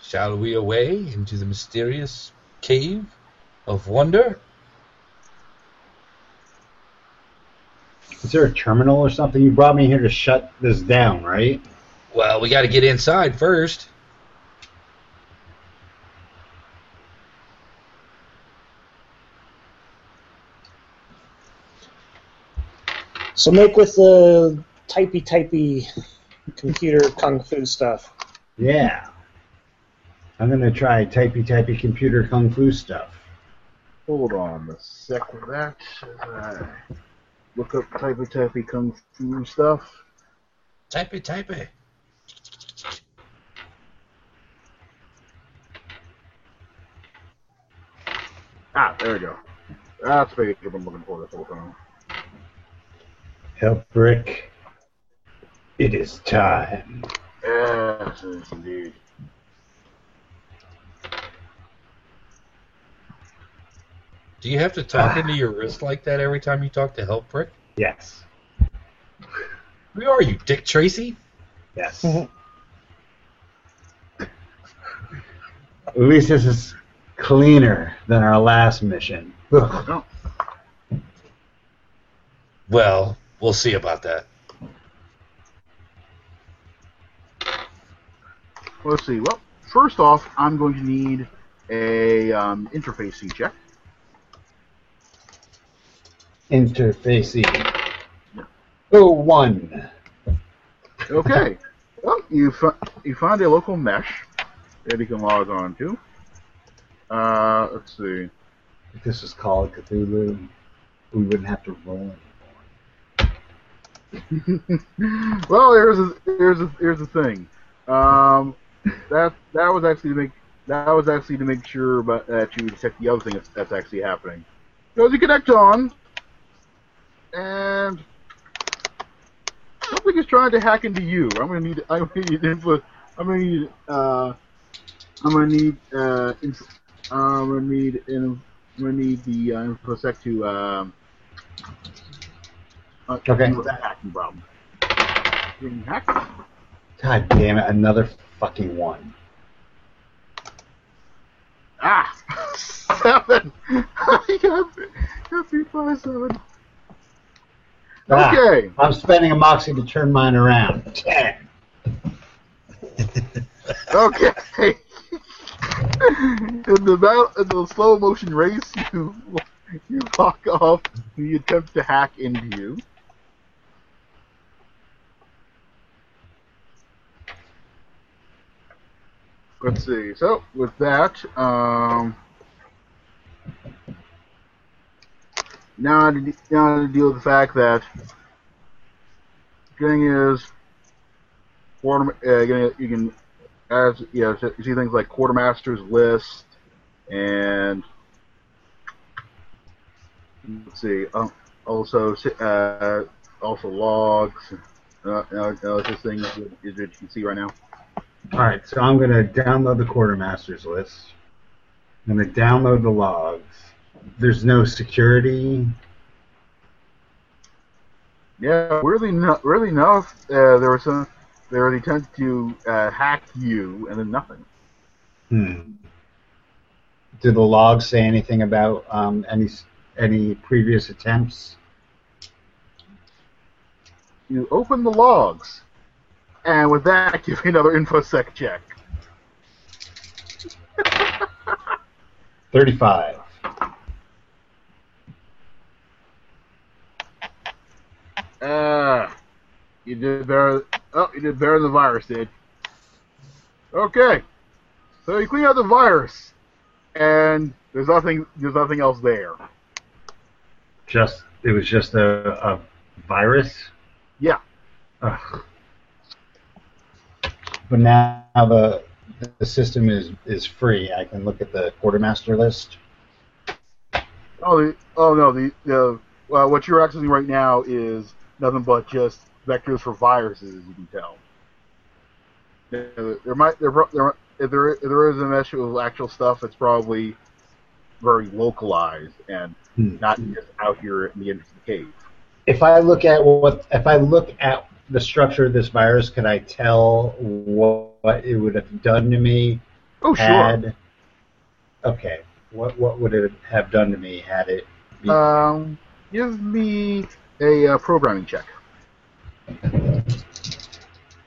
shall we away into the mysterious cave of wonder? Is there a terminal or something? You brought me here to shut this down, right? Well, we got to get inside first. So make with the typey typey computer kung fu stuff. Yeah. I'm gonna try typey typey computer kung fu stuff. Hold on a sec with that. as I Look up typey typey kung fu stuff. Type it, type it. Ah, there we go. That's the page I'm looking for this whole time. Help, Rick. It is time. Yes, indeed. Do you have to talk into your wrist like that every time you talk to Help Prick? Yes. Who are you, Dick Tracy? Yes. At least this is cleaner than our last mission. Well, we'll see about that. Let's see. Well, first off, I'm going to need a um, interface C check. Interfacing. Oh, one. Okay. well, you fi- you find a local mesh that you can log on to. Uh, let's see. If this is Call of Cthulhu, we wouldn't have to roll anymore. well, here's a, here's a, here's the thing. Um, that that was actually to make that was actually to make sure about, that you detect the other thing that's, that's actually happening. So you connect on, and something is trying to hack into you. I'm gonna need I'm gonna need info. I'm gonna need uh, I'm gonna need uh, inf- I'm gonna need in, I'm gonna need the uh, infosec to um, uh, Okay. deal with that hacking problem. Getting hacked. God damn it, another fucking one. Ah, seven. I got, got beat by seven. Ah, Okay. I'm spending a moxie to turn mine around. Ten. Okay. in the battle, in the slow motion race, you you lock off the attempt to hack into you. Let's see. So with that, um, now de- now to deal with the fact that thing is, quarter, uh, you can- you as you know, you see things like quartermaster's list and let's see, uh, also uh, also logs. Uh, uh, uh, this thing is what you can see right now. All right, so I'm gonna download the quartermaster's list. I'm gonna download the logs. There's no security. Yeah, really, no, really enough, uh, there was some there was attempt to uh, hack you, and then nothing. Hmm. Do the logs say anything about um, any any previous attempts? You open the logs, and with that, give me another infosec check. Thirty-five. Uh, you did better. Oh, you did better than the virus did. Okay, so you clean out the virus, and there's nothing. There's nothing else there. Just it was just a, a virus. Yeah. Ugh. But now the the system is is free. I can look at the quartermaster list. Oh, the, oh no, the the well, what you're accessing right now is nothing but just vectors for viruses, as you can tell. There, there might there, there if there if there is a mesh of actual stuff, it's probably very localized and Hmm. not just out here in the entrance of the cave. If I look at what if I look at the structure of this virus, can I tell what, it would have done to me Oh sure. had? Okay, what what would it have done to me had it? Be, Um, give me a uh, programming check.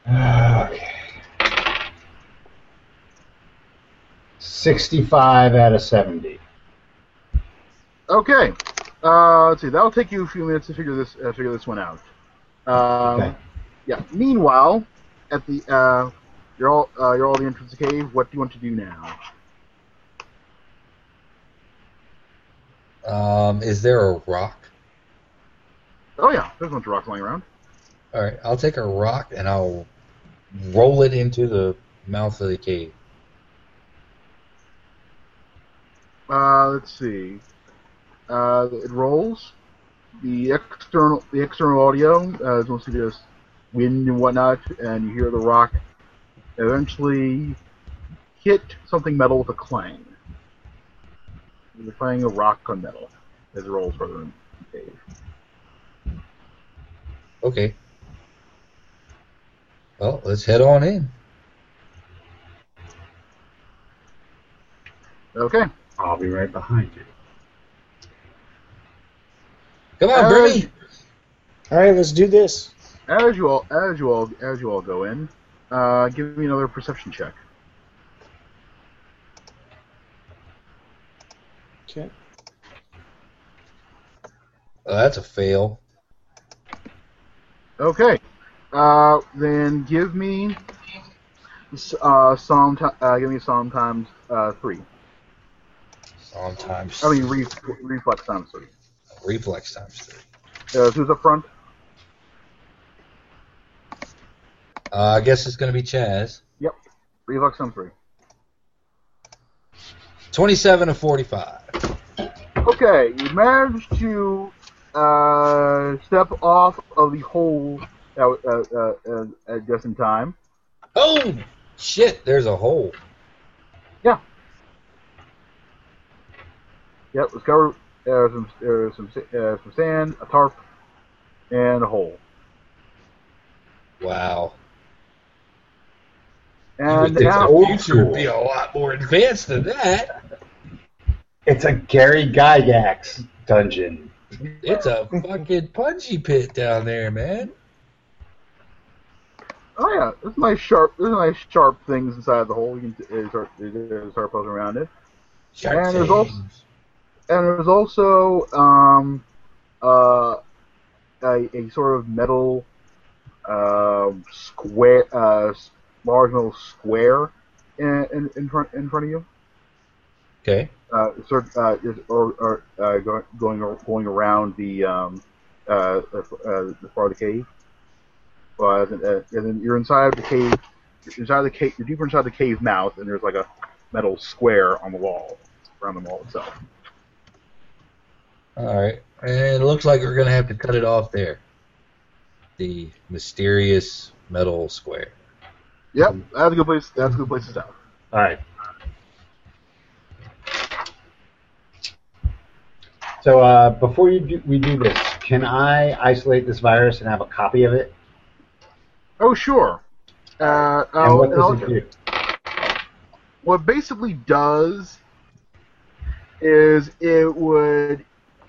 okay. Sixty-five out of seventy. Okay. Uh, let's see. That'll take you a few minutes to figure this uh, figure this one out. Um, Okay. Yeah. Meanwhile, at the uh, you're all uh, you're all at the entrance of the cave. What do you want to do now? Um, is there a rock? Oh yeah, there's a bunch of rocks lying around. All right, I'll take a rock and I'll roll it into the mouth of the cave. Uh, let's see. Uh, it rolls. The external the external audio uh, is mostly just wind and whatnot, and you hear the rock eventually hit something metal with a clang. You're playing a rock on metal as it rolls further in the cave. Okay. Well, let's head on in. Okay. I'll be right behind you. Come on, Bernie. All right, let's do this. As you all as you all as you all go in, uh, give me another perception check. Okay. Oh, that's a fail. Okay. Uh, then give me uh, SOM. Ti- uh, give me SOM times uh, three. Sometimes. I mean, re- reflex times three. reflex times three. Uh, who's up front? Uh, I guess it's going to be Chaz. Reflex times three. 27 to 45. Okay, you managed to uh, step off of the hole uh, uh, uh, uh, just in time. Oh, shit, there's a hole. Yeah. Yep, discover uh, some uh, some uh, some sand, a tarp, and a hole. Wow. And you now, the old future would be a lot more advanced than that. It's a Gary Gygax dungeon. It's a fucking punji pit down there, man. oh yeah, there's nice sharp, there's nice sharp things inside the hole. You can uh, start, uh, start poking around it. Shark And there's also- And there's also um, uh, a, a sort of metal um square, uh, s- large metal square in, in, in front in front of you. Okay. Uh, sort uh, is, or, or uh, going going around the um, uh, uh, the part of the cave. Uh, and, uh, and then you're inside the cave. You're inside the cave. You're deeper inside the cave mouth, and there's like a metal square on the wall around the wall itself. All right. And it looks like we're going to have to cut it off there. The mysterious metal square. Yep, that's a good place. That's a good place to stop. All right. So uh, before you do, we do this, can I isolate this virus and have a copy of it? Oh, sure. Uh, And what does it do? what it basically does is it would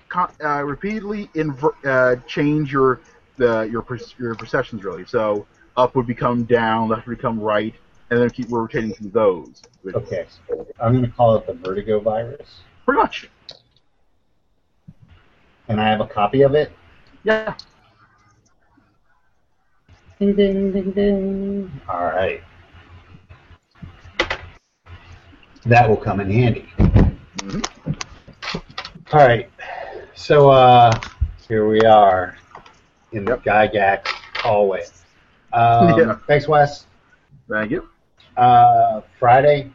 co- uh, repeatedly uh, change your the your per- your perceptions really. So up would become down, left would become right, and then keep rotating through those. Okay, I'm going to call it the vertigo virus, Pretty much. and I have a copy of it. Yeah. Ding ding ding ding. All right. That will come in handy. Mhm. All right. So uh, here we are in the Gygax hallway. Um, Yeah. Thanks, Wes. Thank you. Uh, Friday.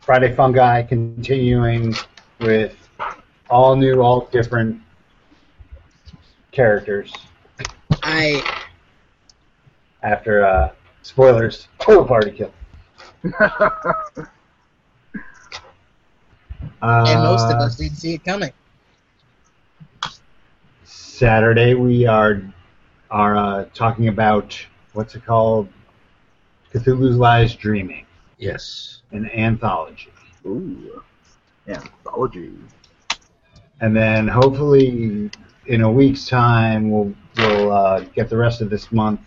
Friday fungi continuing with all new, all different characters I after uh, spoilers. Total party kill. Uh, and most of us didn't see it coming. Saturday we are are uh, talking about what's it called? Cthulhu's Lies Dreaming, Yes. an anthology, Ooh. Anthology. and then hopefully in a week's time we'll we'll uh, get the rest of this month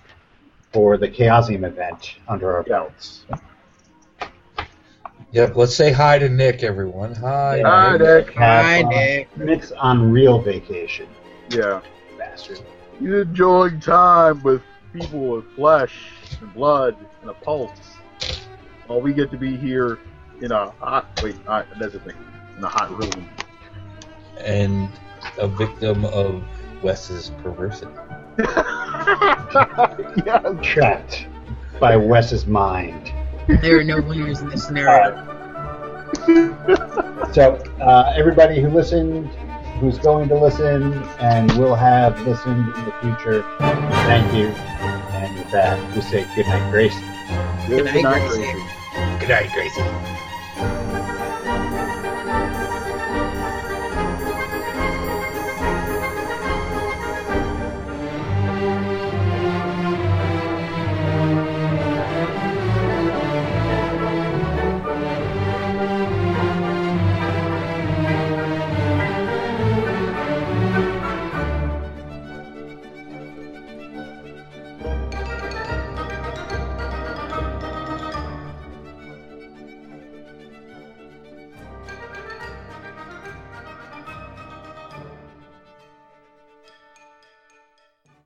for the Chaosium event under our belts. Yep. Let's say hi to Nick, everyone. Hi. Hi, Nick. Nick. Hi, fun. Nick. Nick's on real vacation, Yeah. bastard. He's enjoying time with people with flesh and blood and a pulse. While we get to be here in a hot wait, hot, that's the thing. In a hot room. And a victim of Wes's perversity. yeah. Trapped by Wes's mind. There are no winners in this scenario. So, uh, everybody who listened, who's going to listen, and will have listened in the future, thank you. And with that, we say good night, Grace. Good night, night, Gracie. Gracie. Good night, Gracie.